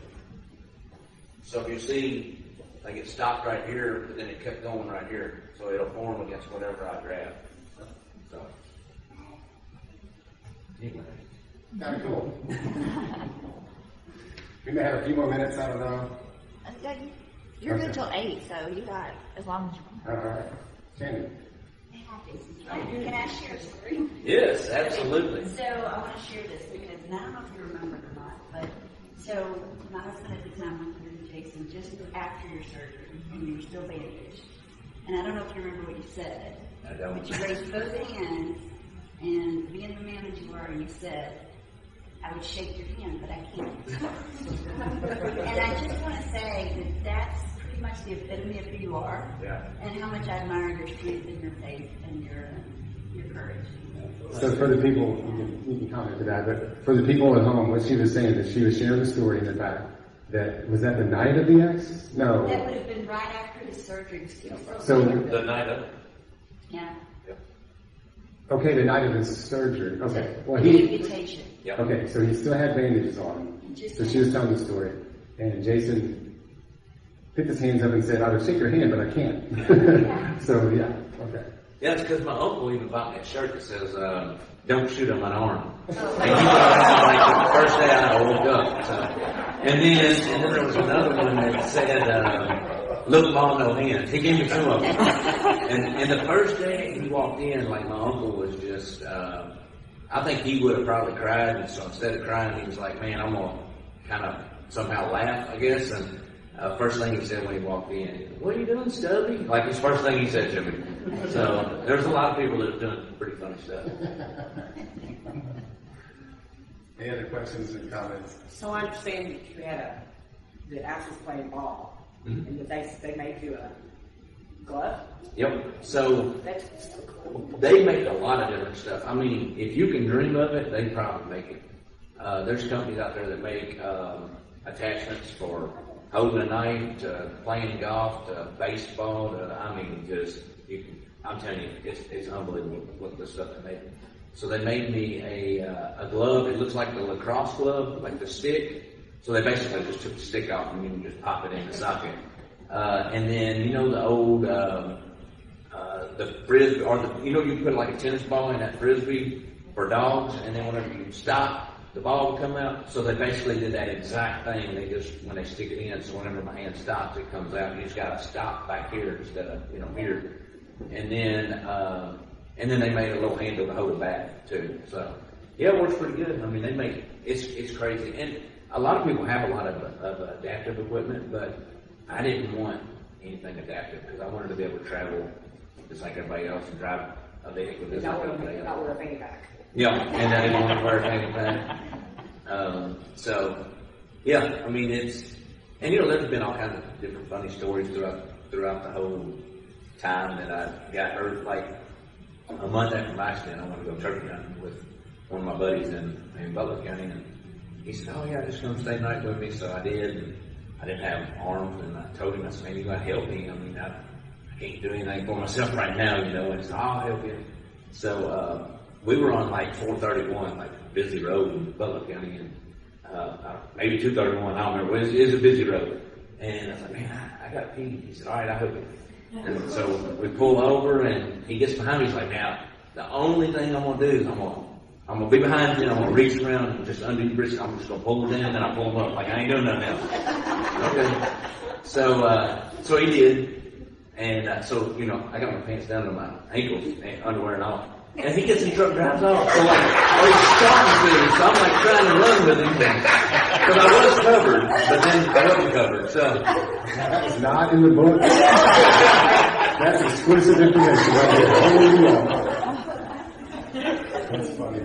So if you see, like it stopped right here, but then it kept going right here. So it'll form against whatever I grab. So. Anyway. Kind of cool. we may have a few more minutes. I don't know. Uh, yeah, you- You're good till eight, so you got as long as you want. All right. Shannon. Can I share a story? Yes, absolutely. So I want to share this because and I don't know if you remember it or not, but so my husband at the time went through Jason just after your surgery and you were still bandaged. And I don't know if you remember what you said, I don't. but you raised both hands and being the man that you are, you said, I would shake your hand, but I can't. and I just want to say that that's pretty much the epitome of who you are Yeah. and how much I admire your strength and your faith and your your courage. So for the people, you can, you can comment to that, but for the people at home, what she was saying is she was sharing the story in the fact that, was that the night of the X? No. That would have been right after his surgery. So, The night of. yeah, okay, the night of his surgery. Okay. Well, the he, invitation. Yep. okay, so he still had bandages on. Just- So she was telling the story. And Jason picked his hands up and said, I would shake your hand, but I can't. so, yeah, okay. Yeah, it's because my uncle even bought me a shirt that says, um, "Don't shoot on my arm." And he bought it like the first day I woke up. So. And then, and then there was another one that said, uh, Little ball, no hands. He gave me two of them. and, and the first day he walked in, like my uncle was just, uh, I think he would have probably cried. And so instead of crying, he was like, man, I'm going to kind of somehow laugh, I guess. And uh, first thing he said when he walked in, what are you doing, Stubby? Like his first thing he said to me. So there's a lot of people that have done pretty funny stuff. Any other questions and comments? So I understand that you had a, that Ash was playing ball, Mhm. and that they, they made you a glove? Yep. So That's so cool. they make a lot of different stuff. I mean, if you can dream of it, they probably make it. Uh, there's companies out there that make um, attachments for holding a knife to playing golf to baseball to I mean, just you can. I'm telling you, it's it's unbelievable what the stuff they make. So they made me a uh, a glove. It looks like the lacrosse glove, like the stick. So they basically just took the stick off and you can just pop it in the socket. Uh, and then you know the old. Um, uh, the frisbee, or the, you know, you put like a tennis ball in that frisbee for dogs, and then whenever you stop, the ball would come out. So they basically did that exact thing. They just when they stick it in, so whenever my hand stops, it comes out. You just got to stop back here instead of you know here. And then uh, and then they made a little handle to hold it back too. So yeah, it works pretty good. I mean, they make it's it's crazy, and a lot of people have a lot of, of adaptive equipment, but I didn't want anything adaptive because I wanted to be able to travel just like everybody else and drive a vehicle just Not like with everybody a, else. not with a fanny pack. Yeah, and I didn't want to fanny pack. Um, so, yeah, I mean it's, and you know, there's been all kinds of different funny stories throughout throughout the whole time that I got hurt. Like a month after my accident, I went to go turkey hunting with one of my buddies in in Butler County, and he said, "Oh yeah, just come stay night with me." So I did. And I didn't have arms, and I told him, "I said, man, you gotta help me. I mean, I, I can't do anything for myself right now, you know." And he said, "I'll help you." So uh, we were on like 431, like busy road in Butler County, and uh, uh, maybe 231. I don't remember. It was, it was a busy road, and I was like, "Man, I, I got to pee." He said, "All right, I'll help you." And so we pull over, and he gets behind me. He's like, "Now, the only thing I'm gonna do is I'm gonna." I'm gonna be behind you and I'm gonna reach around and just undo your britches. I'm just gonna pull them down and I'll pull them up. Like I ain't doing nothing else. Okay. So, uh, so he did. And, uh, so, you know, I got my pants down to my ankles and underwear and all. And he gets in the truck, drives off. So like, oh, he's talking to me. So I'm like trying to run with him. Because I was covered, but then I wasn't covered. So, That is not in the book. That's exclusive information right there. Only you know. That's funny.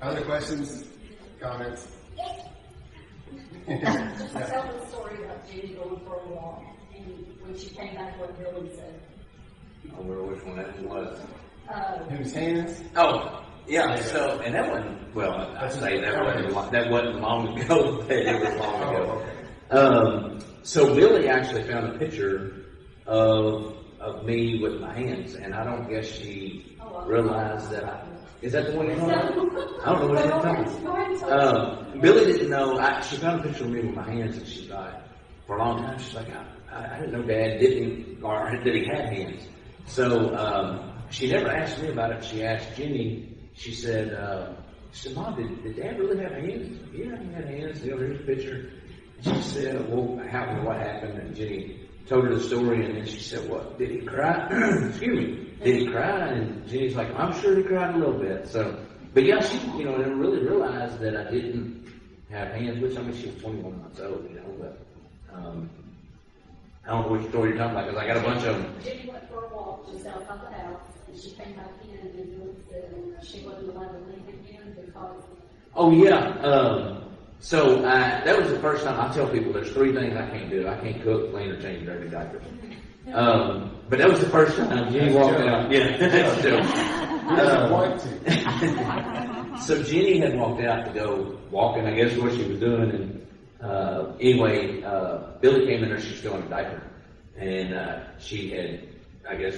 Other questions, comments? I tell the story about Judy going for a walk, and when she came back, what Billy said. I don't remember which one that was. Uh, Whose hands? Oh, yeah. So, and that wasn't. Well, I say that wasn't. That wasn't long ago. but It was long Oh, ago. Um, so Billy actually found a picture of of me with my hands, and I don't guess she realized that I. Is that the one you're talking about? I don't know what you're talking about. Um, Billy didn't know. I, she found a picture of me with my hands, and she's like, for a long time, she's like, I, I, I didn't know Dad didn't, or that he had hands. So um, she never asked me about it. She asked Jenny. She said, uh, she said, Mom, did, did Dad really have hands? Yeah, he had hands. You know, here's a picture. She said, well, how, what happened? And Jenny told her the story, and then she said, what, did he cry? Excuse me. Did he cry? And Jenny's like, I'm sure he cried a little bit. So, but yeah, she, you know, didn't really realize that I didn't have hands, which I mean, she was 21 months old, you know, but, um, I don't know which story you're talking about, because I got a bunch of them. Judy went for a walk just outside the house, and she came back in, and said she wasn't allowed to leave again because Oh yeah. Um, so I, that was the first time I tell people there's three things I can't do. I can't cook, clean, or change dirty diapers. Um, but that was the first time Jenny walked out. Yeah, that's a joke. Who doesn't Um, so Jenny had walked out to go walking, I guess what she was doing, and uh, anyway, uh, Billy came in there. She's still in a diaper, and uh, she had, I guess,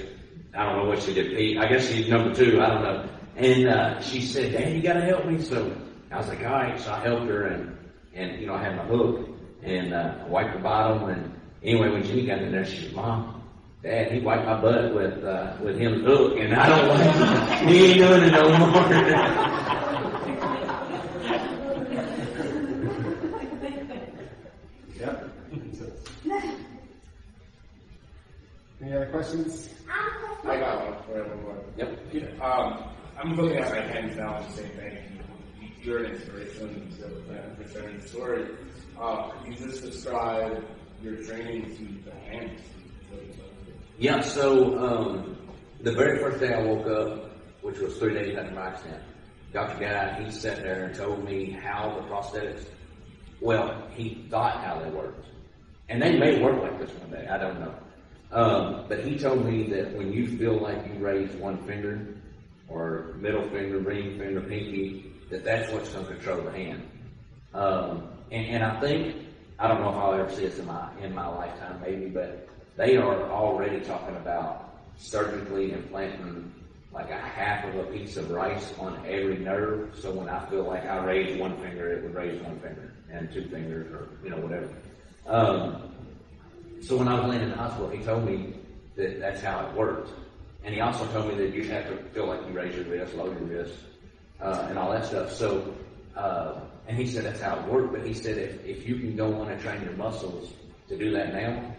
I don't know what she did. I guess she's number two. I don't know. And uh, she said, "Dad, you got to help me." So I was like, "All right." So I helped her, and and you know I had my hook, and uh, I wiped her bottom. And anyway, when Jenny got in there, she said, "Mom." Dad, he wiped my butt with uh, with his hook, and I don't like it. He ain't doing it no more. Yep. Any other questions? I got one for everyone. Yep. Um, I'm looking at my hands now and saying thank you. You're an inspiration to uh, for sharing the story. Uh, could you just describe your training to the hands? Yeah, so um, the very first day I woke up, which was three days after my accident, Dr. Guy, he sat there and told me how the prosthetics, well, he thought how they worked. And they may work like this one day, I don't know. Um, but he told me that when you feel like you raise one finger, or middle finger, ring finger, pinky, that that's what's going to control the hand. Um, and, and I think I don't know if I'll ever see this in my in my lifetime, maybe, but they are already talking about surgically implanting like a half of a piece of rice on every nerve. So when I feel like I raise one finger, it would raise one finger, and two fingers, or you know whatever. Um, so when I was laying in the hospital, he told me that that's how it worked. And he also told me that you have to feel like you raise your wrist, lower your wrist, uh, and all that stuff. So, uh, and he said that's how it worked, but he said if, if you can go on and train your muscles to do that now,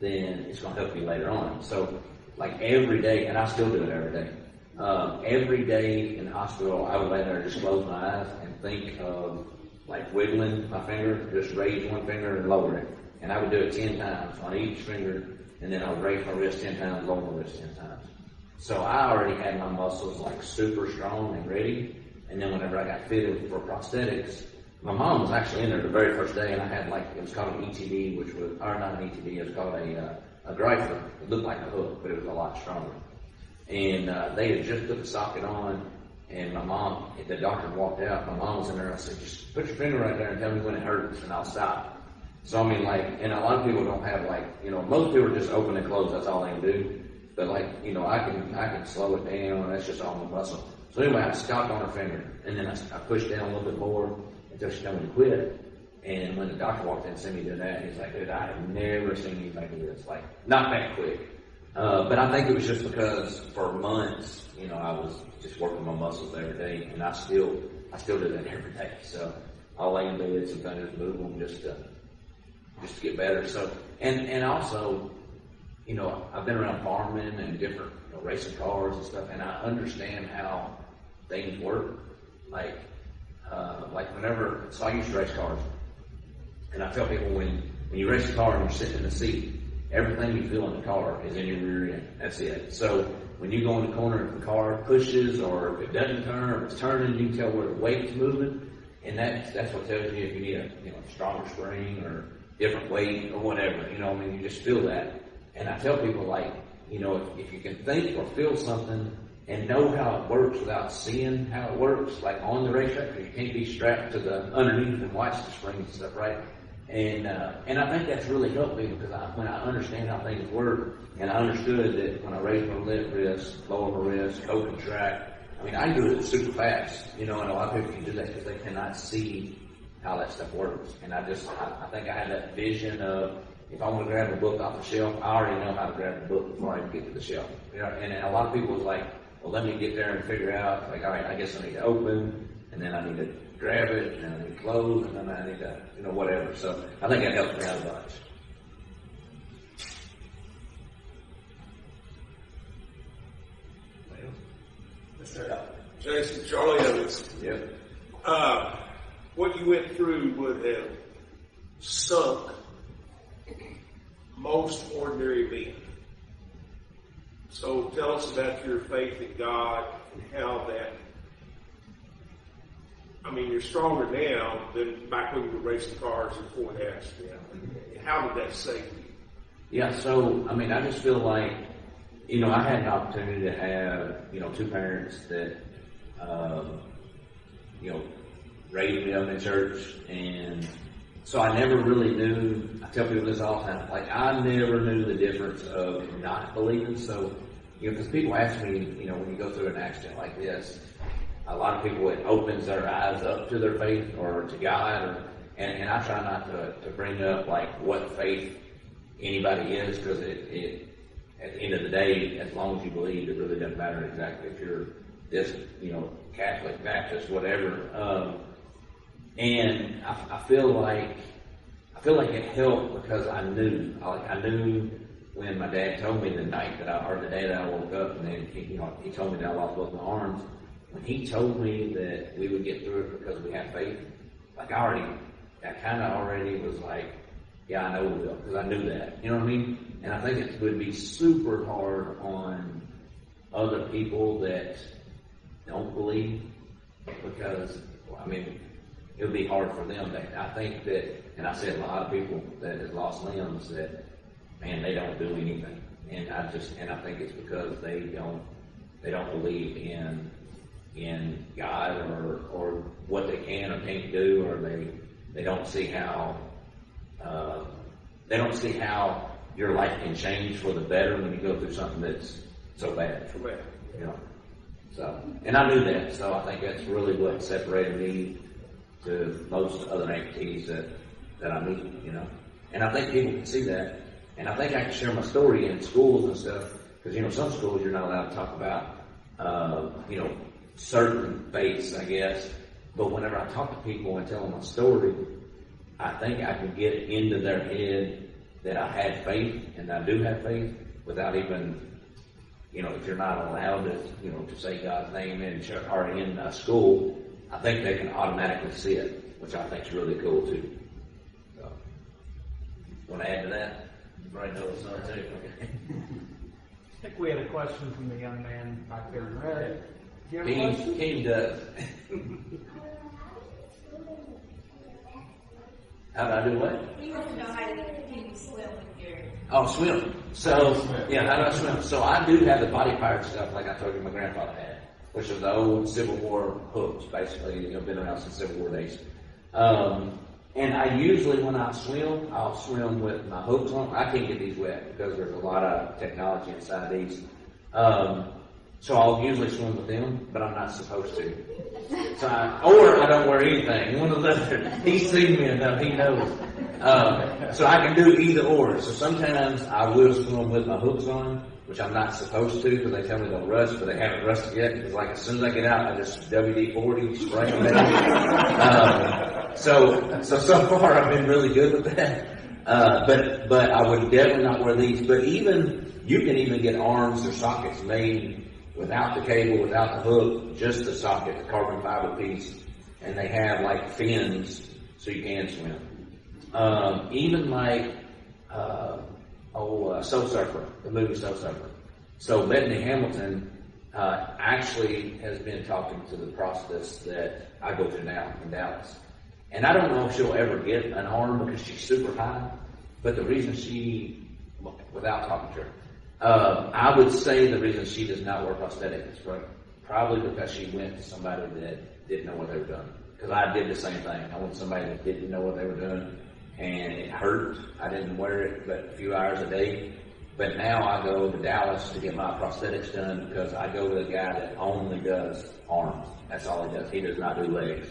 then it's going to help you later on. So, like every day, and I still do it every day. Um, every day in the hospital, I would lay there and just close my eyes and think of like wiggling my finger, just raise one finger and lower it. And I would do it 10 times on each finger, and then I would raise my wrist 10 times, lower my wrist 10 times. So I already had my muscles like super strong and ready. And then whenever I got fitted for prosthetics, my mom was actually in there the very first day, and I had like it was called an ETD, which was or not an ETD, it was called a uh, a Greifer. It looked like a hook, but it was a lot stronger. And uh, they had just put the socket on, and my mom, the doctor walked out. My mom was in there. I said, just put your finger right there and tell me when it hurts, and I'll stop. So I mean, like, and a lot of people don't have like, you know, most people are just open and close. That's all they can do. But like, you know, I can I can slow it down. And that's just all my muscle. So anyway, I stopped on her finger, and then I, I pushed down a little bit more until she told me to quit. And when the doctor walked in and seen me do that, he's like, dude, I have never seen anybody like this. Like, not that quick. Uh, but I think it was just because for months, you know, I was just working my muscles every day, and I still, I still do that every day. So I'll lay in bed, sometimes just move them just to, just to get better. So, and, and also, you know, I've been around farming and different you know, racing cars and stuff, and I understand how things work. Like, uh, like whenever, so I used to race cars, and I tell people when, when you race a car and you're sitting in the seat, everything you feel in the car is in your rear end. That's it. So when you go in the corner, if the car pushes or if it doesn't turn or it's turning, you can tell where the weight's moving, and that's that's what tells you if you need a you know stronger spring or different weight or whatever. You know, I mean, you just feel that. And I tell people like, you know, if, if you can think or feel something and know how it works without seeing how it works, like on the racetrack, you can't be strapped to the underneath and watch the springs and stuff, right? And uh, and I think that's really helped me because I, when I understand how things work, and I understood that when I raise my left wrist, lower my wrist, open track, I mean I do it super fast, you know, and a lot of people can do that because they cannot see how that stuff works. And I just I, I think I had that vision of if I want to grab a book off the shelf, I already know how to grab the book before I even get to the shelf. You know, and, and a lot of people is like, well, let me get there and figure out, like, all right, I guess I need to open, and then I need to grab it, and then I need to close, and then I need to, you know, whatever. So I think that helped me out a bunch. Jason, Charlie Evans. Yep. Uh, what you went through would have sunk most ordinary men. So tell us about your faith in God and how that. I mean, you're stronger now than back when you were racing cars before the accident. How did that save you? Yeah, so I mean, I just feel like, you know, I had an opportunity to have, you know, two parents that, um, you know, raised me up in church, and so I never really knew. I tell people this all the time, like I never knew the difference of not believing. So, you know, because people ask me, you know, when you go through an accident like this, a lot of people it opens their eyes up to their faith or to God, or and, and I try not to, to bring up like what faith anybody is because it, it at the end of the day, as long as you believe, it really doesn't matter exactly if you're this, you know, Catholic, Baptist, whatever. Um, and I, I feel like I feel like it helped because I knew, like I knew when my dad told me the night that I, or the day that I woke up, and then he, you know, he told me that I lost both my arms. When he told me that we would get through it because we have faith, like I already, I kind of already was like, yeah, I know we will, because I knew that. You know what I mean? And I think it would be super hard on other people that don't believe because, I mean, it would be hard for them. That I think that, and I said a lot of people that have lost limbs that, man, they don't do anything. And I just, and I think it's because they don't, they don't believe in, in God or, or what they can or can't do, or they, they don't see how, uh, they don't see how your life can change for the better when you go through something that's so bad. For that. You know. So, and I knew that, so I think that's really what separated me to most other amputees that, that I meet, you know. And I think people can see that. And I think I can share my story in schools and stuff, because, you know, some schools you're not allowed to talk about, uh, you know, certain faiths, I guess. But whenever I talk to people and tell them my story, I think I can get into their head that I had faith and I do have faith without even you know, if you're not allowed to, you know, to say God's name in church or in a school, I think they can automatically see it, which I think is really cool too. So, want to add to that? You probably know it's not too. Okay. I think we had a question from the young man back there in red. Do you have a King, question? King does. How did I do what? He wants to know how you swim with your Oh, swim. So, oh, yeah, how do I swim? So I do have the body powered stuff like I told you my grandfather had, which is the old Civil War hooks, basically, you know, been around since Civil War days. Um, and I usually, when I swim, I'll swim with my hooks on. I can't get these wet because there's a lot of technology inside these. Um, so I'll usually swim with them, but I'm not supposed to. So I, or I don't wear anything. One of the other. He's seen me enough. He knows. Um, so I can do either or. So sometimes I will swim with my hooks on, which I'm not supposed to because they tell me they'll rust, but they haven't rusted yet. Because like as soon as I get out, I just WD-40 spray them. um, so so so far I've been really good with that. Uh, but but I would definitely not wear these. But even you can even get arms or sockets made without the cable, without the hook, just the socket, the carbon fiber piece, and they have like fins so you can swim. Um, even like uh, oh uh, Soul Surfer, the movie Soul Surfer. So Bethany Hamilton uh, actually has been talking to the prosthetist that I go to now in Dallas. And I don't know if she'll ever get an arm because she's super high, but the reason she, without talking to her, uh, I would say the reason she does not wear prosthetics is pro- probably because she went to somebody that didn't know what they were doing. Because I did the same thing. I went to somebody that didn't know what they were doing, and it hurt. I didn't wear it but a few hours a day. But now I go to Dallas to get my prosthetics done because I go to a guy that only does arms. That's all he does. He does not do legs.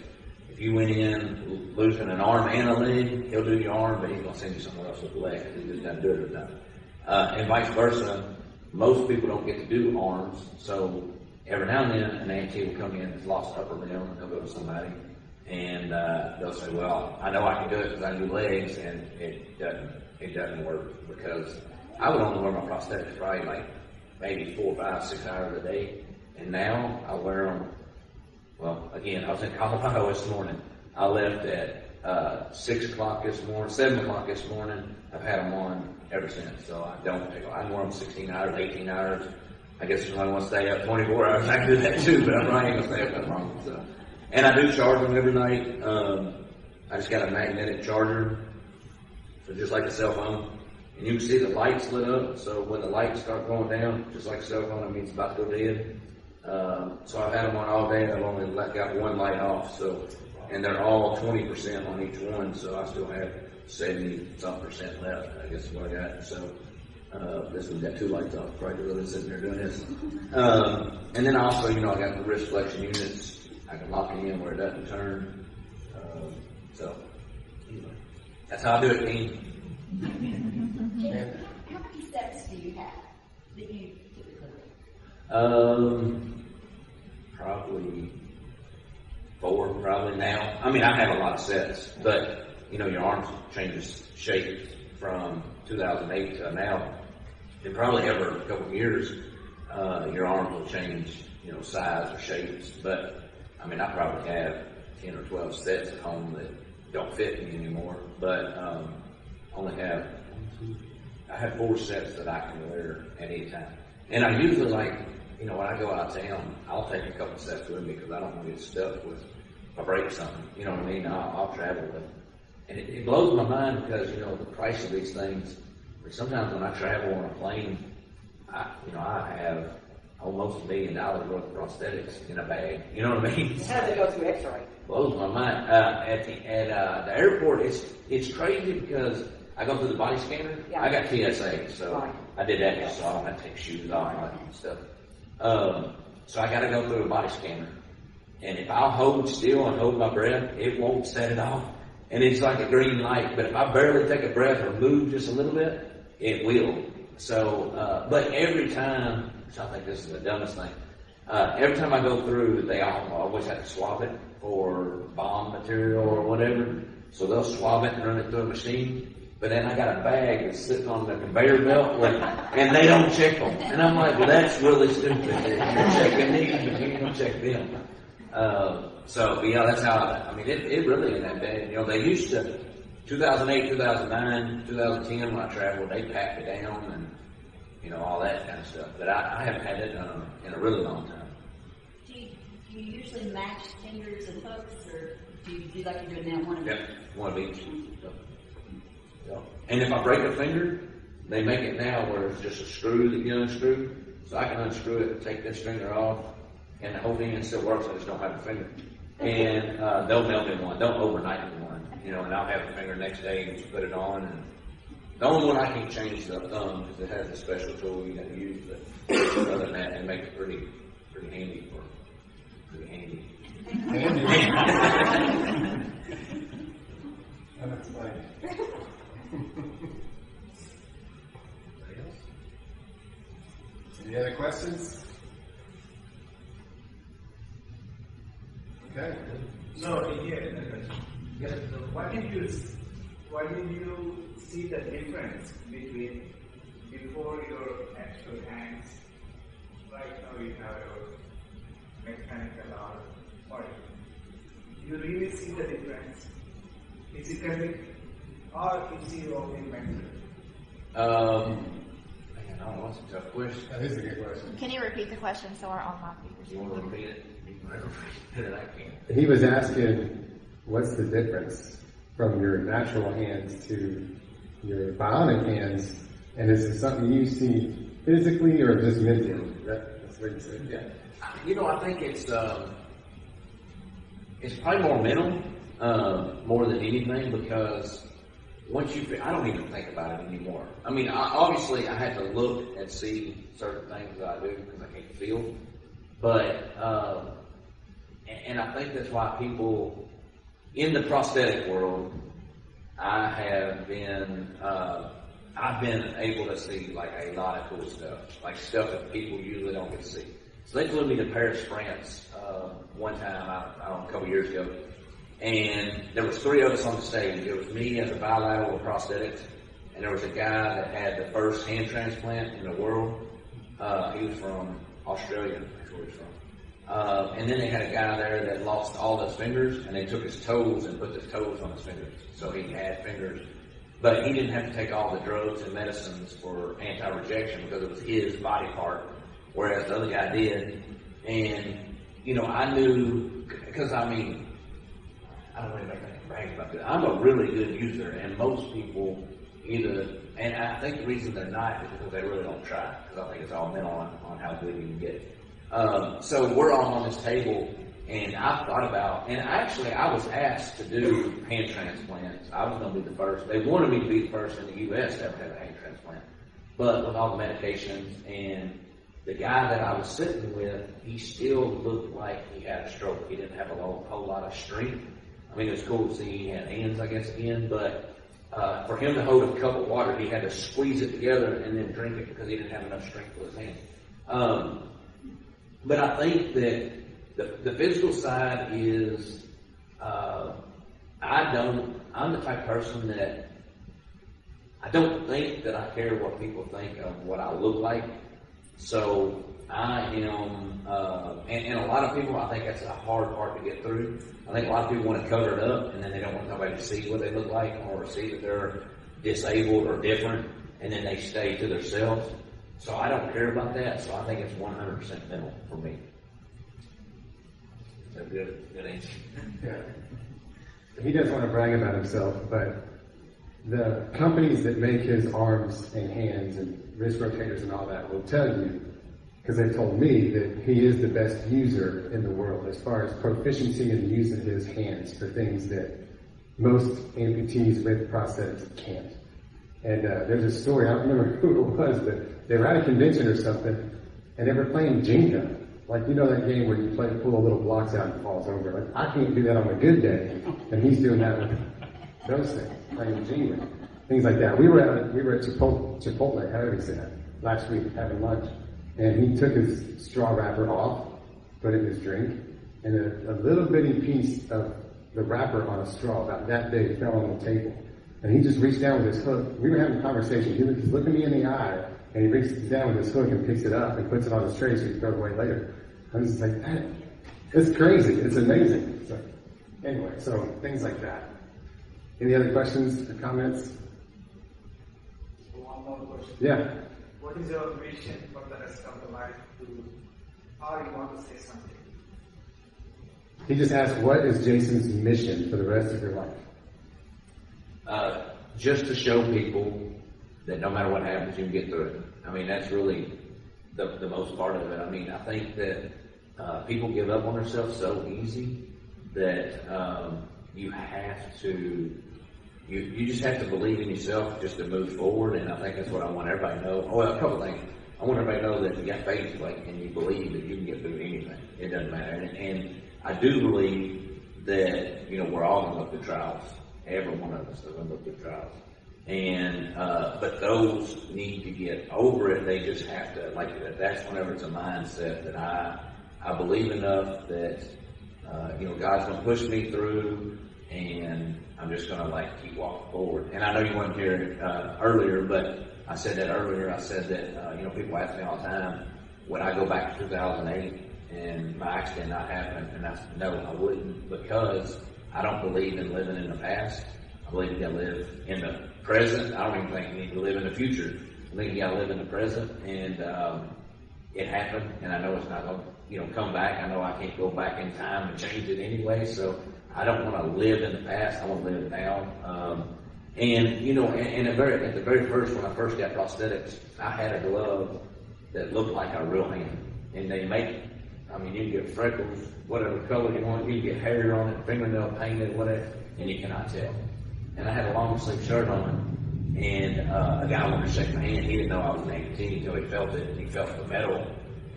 If you went in losing an arm and a leg, he'll do your arm, but he's going to send you somewhere else with the leg he just doesn't do it nothing. Uh, and vice versa, most people don't get to do arms, so every now and then an amputee will come in that's lost upper limb, and they'll go to somebody, and uh, they'll say, "Well, I know I can do it because I do legs," and it doesn't. It doesn't work because I would only wear my prosthetics probably like maybe four, five, six hours a day, and now I wear them well, again, I was in Colorado this morning. I left at uh, six o'clock this morning, seven o'clock this morning. I've had them on ever since, so I don't take. I wear them sixteen hours, eighteen hours. I guess if somebody wants to stay up twenty-four hours, I can do that too. But I'm not even gonna stay up that long. So, and I do charge them every night. Um, I just got a magnetic charger, so just like a cell phone. And you can see the lights lit up. So when the lights start going down, just like a cell phone, it means it's about to go dead. Um, so I've had them on all day, I've only got one light off. So, and they're all twenty percent on each one. So I still have seventy some percent left. I guess what I got. So uh, this one's got two lights off. Probably really sitting there doing this. Um, and then also, you know, I got the wrist flexion units. I can lock it in where it doesn't turn. Um, so anyway, that's how I do it, Dean. How many steps do you have that you typically? Um, probably four, probably now. I mean, I have a lot of sets, but you know, your arms changes shape from 2008 to now. and probably ever a couple of years, uh, your arms will change, you know, size or shapes. But I mean, I probably have 10 or 12 sets at home that don't fit me anymore. But um, only have I have four sets that I can wear at any time. And I usually like, you know, when I go out of town, I'll take a couple sets with me because I don't want to get stuck with if I break something. You know what I mean? I'll, I'll travel with. And it, it blows my mind because you know the price of these things. Sometimes when I travel on a plane, I, you know, I have almost a million dollars worth of prosthetics in a bag. You know what I mean? How it go through X-ray? blows my mind. Uh, at the at uh, the airport, it's it's crazy because I go through the body scanner. Yeah. I got TSA, so Right. I did that just so I don't have to take shoes off and all that stuff. Um, so I got to go through a body scanner, and if I'll hold still and hold my breath, it won't set it off, and it's like a green light. But if I barely take a breath or move just a little bit, it will. So, uh, but every time, which I think this is the dumbest thing. Uh, every time I go through, they all always have to swab it for bomb material or whatever. So they'll swab it and run it through a machine. But then I got a bag that's sitting on the conveyor belt, like, and they don't check them. And I'm like, well, that's really stupid. You're checking these, but you don't check them. Uh, so, but yeah, that's how, I, I mean, it, it really ain't that bad. You know, they used to, 2008, 2009, 2010, when I traveled, they packed it down and, you know, all that kind of stuff. But I, I haven't had it done in a really long time. Do you, do you usually match fingers and hooks, or do you do like you're doing now, one of Yep, one of each. Yep. Yep. And if I break a finger, they make it now where it's just a screw that you unscrew. So I can unscrew it, and take this finger off, and the whole thing still works. I just don't have a finger. And uh, they'll mail me one. They'll overnight me one. You know, and I'll have the finger next day and just put it on. And the only one I can't change is the thumb because it has a special tool you got to use. But other than that, it makes it pretty, pretty handy for, pretty handy. That's funny. Any other questions? Okay. No, here, yes, why did you, why did you see the difference between before your actual hands, right now you have your mechanical arm, or you really see the difference physically, or is it only mentally? Um, man, I don't know. That's a tough question. That is a good question. Can you repeat the question so our online viewers You want to repeat it? You can repeat it. I can't. He was asking, what's the difference from your natural hands to your bionic hands? And is it something you see physically or just mentally? That, that's what he said. Yeah. You know, I think it's um, it's probably more mental uh, more than anything because once you, I don't even think about it anymore. I mean, I, obviously, I had to look and see certain things that I do because I can't feel, but um, and I think that's why people in the prosthetic world, I have been. Uh, I've been able to see like a lot of cool stuff, like stuff that people usually don't get to see. So they flew me to Paris, France, uh, one time, I, I don't know, a couple years ago, and there was three of us on the stage. It was me as a bilateral with prosthetics, and there was a guy that had the first hand transplant in the world. Uh, he was from Australia, that's where he's from. Uh, and then they had a guy there that lost all his fingers, and they took his toes and put the toes on his fingers, so he had fingers. But he didn't have to take all the drugs and medicines for anti-rejection because it was his body part, whereas the other guy did. And you know, I knew because I mean, I don't really make any brag about this. I'm a really good user, and most people either, and I think the reason they're not is because they really don't try. Because I think it's all mental on, on how good you can get. Um, so we're all on this table, and I thought about, and actually I was asked to do hand transplants. I was going to be the first. They wanted me to be the first in the U.S. to ever have a hand transplant, but with all the medications and the guy that I was sitting with, he still looked like he had a stroke. He didn't have a whole, whole lot of strength. I mean, it was cool to see he had hands, I guess, again, but uh, for him to hold a cup of water, he had to squeeze it together and then drink it because he didn't have enough strength with his hand. Um, but I think that the, the physical side is, uh, I don't, I'm the type of person that I don't think that I care what people think of what I look like. So I am, uh, and, and a lot of people, I think that's a hard part to get through. I think a lot of people want to cover it up and then they don't want nobody to see what they look like or see that they're disabled or different and then they stay to themselves. So I don't care about that, so I think it's 100% mental for me. Is that good, good answer? Yeah. He doesn't want to brag about himself, but the companies that make his arms and hands and wrist rotators and all that will tell you, because they've told me that he is the best user in the world as far as proficiency in using his hands for things that most amputees with prosthetics can't. And uh, there's a story, I don't remember who it was, but they were at a convention or something, and they were playing Jenga. Like, you know that game where you play, pull the little blocks out and falls over. Like, I can't do that on a good day, and he's doing that with those things, playing Jenga. Things like that. We were at, we were at Chipotle, Chipotle, however you say that, last week having lunch, and he took his straw wrapper off, put in his drink, and a, a little bitty piece of the wrapper on a straw, about that big, fell on the table. And he just reached down with his hook. We were having a conversation. He was looking me in the eye, and he reaches down with his hook and picks it up and puts it on his tray so he can throw it away later. I was just like, that, it's crazy. It's amazing. So, anyway, so things like that. Any other questions or comments? One more question. Yeah. What is your vision for the rest of the life to, or you want to say something? He just asked, what is Jason's mission for the rest of your life? Uh, just to show people that no matter what happens, you can get through it. I mean, that's really the, the most part of it. I mean, I think that uh, people give up on themselves so easy that um, you have to, you, you just have to believe in yourself just to move forward. And I think that's what I want everybody to know. Oh, well, a couple things. I want everybody to know that you got faith, like, and you believe that you can get through anything. It doesn't matter. And, and I do believe that, you know, we're all going to go through trials. Every one of us is going to go through trials. And, uh, but those need to get over it. They just have to, like, that's whenever it's a mindset that I, I believe enough that, uh, you know, God's going to push me through and I'm just going to like keep walking forward. And I know you weren't here, uh, earlier, but I said that earlier. I said that, uh, you know, people ask me all the time, would I go back to 2008 and my accident not happen? And I said, no, I wouldn't because I don't believe in living in the past. I believe you gotta live in the present. I don't even think you need to live in the future. I think you gotta live in the present and, um, it happened and I know it's not gonna, you know, come back. I know I can't go back in time and change it anyway. So I don't want to live in the past. I want to live now. Um, and you know, and, and very, at the very first, when I first got prosthetics, I had a glove that looked like a real hand. And they make, I mean, you can get freckles, whatever color you want. You can get hair on it, fingernail painted, whatever, and you cannot tell. And I had a long sleeve shirt on, and uh, a guy wanted to shake my hand. He didn't know I was an amputee until he felt it, and he felt the metal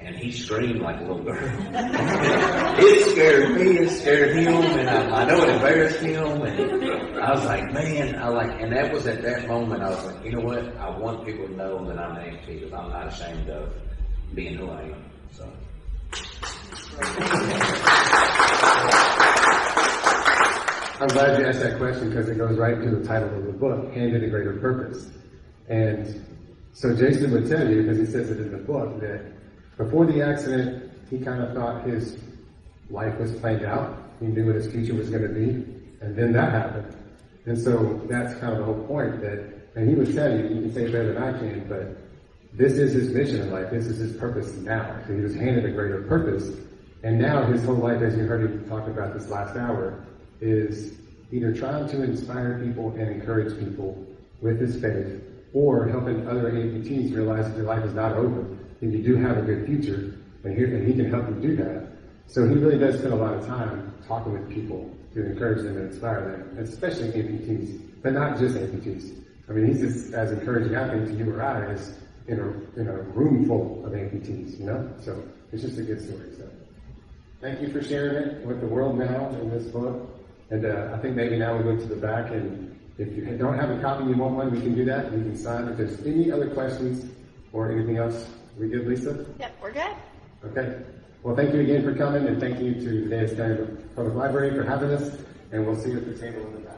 and he screamed like a little girl. it scared me, it scared him, and I, I know it embarrassed him. And I was like, man, I like, and that was at that moment. I was like, you know what? I want people to know that I'm an amputee because I'm not ashamed of being who I am. So. I'm glad you asked that question because it goes right to the title of the book, Handed a Greater Purpose. And so Jason would tell you, because he says it in the book, that before the accident, he kind of thought his life was planned out. He knew what his future was going to be. And then that happened. And so that's kind of the whole point that, and he would tell you, you can say it better than I can, but this is his mission in life. This is his purpose now. So he was handed a greater purpose. And now his whole life, as you heard him talk about this last hour, is either trying to inspire people and encourage people with his faith or helping other amputees realize that their life is not over and you do have a good future and, here, and he can help you do that. So he really does spend a lot of time talking with people to encourage them and inspire them, especially amputees, but not just amputees. I mean, he's just as encouraging, I think, to you or I as in a, in a room full of amputees, you know? So it's just a good story. So thank you for sharing it with the world now in this book. And uh, I think maybe now we go to the back and if you don't have a copy and you want one, we can do that. We can sign. If there's any other questions or anything else, we good, Lisa? Yep, we're good. Okay. Well, thank you again for coming, and thank you to the Daviess County Public Library for having us, and we'll see you at the table in the back.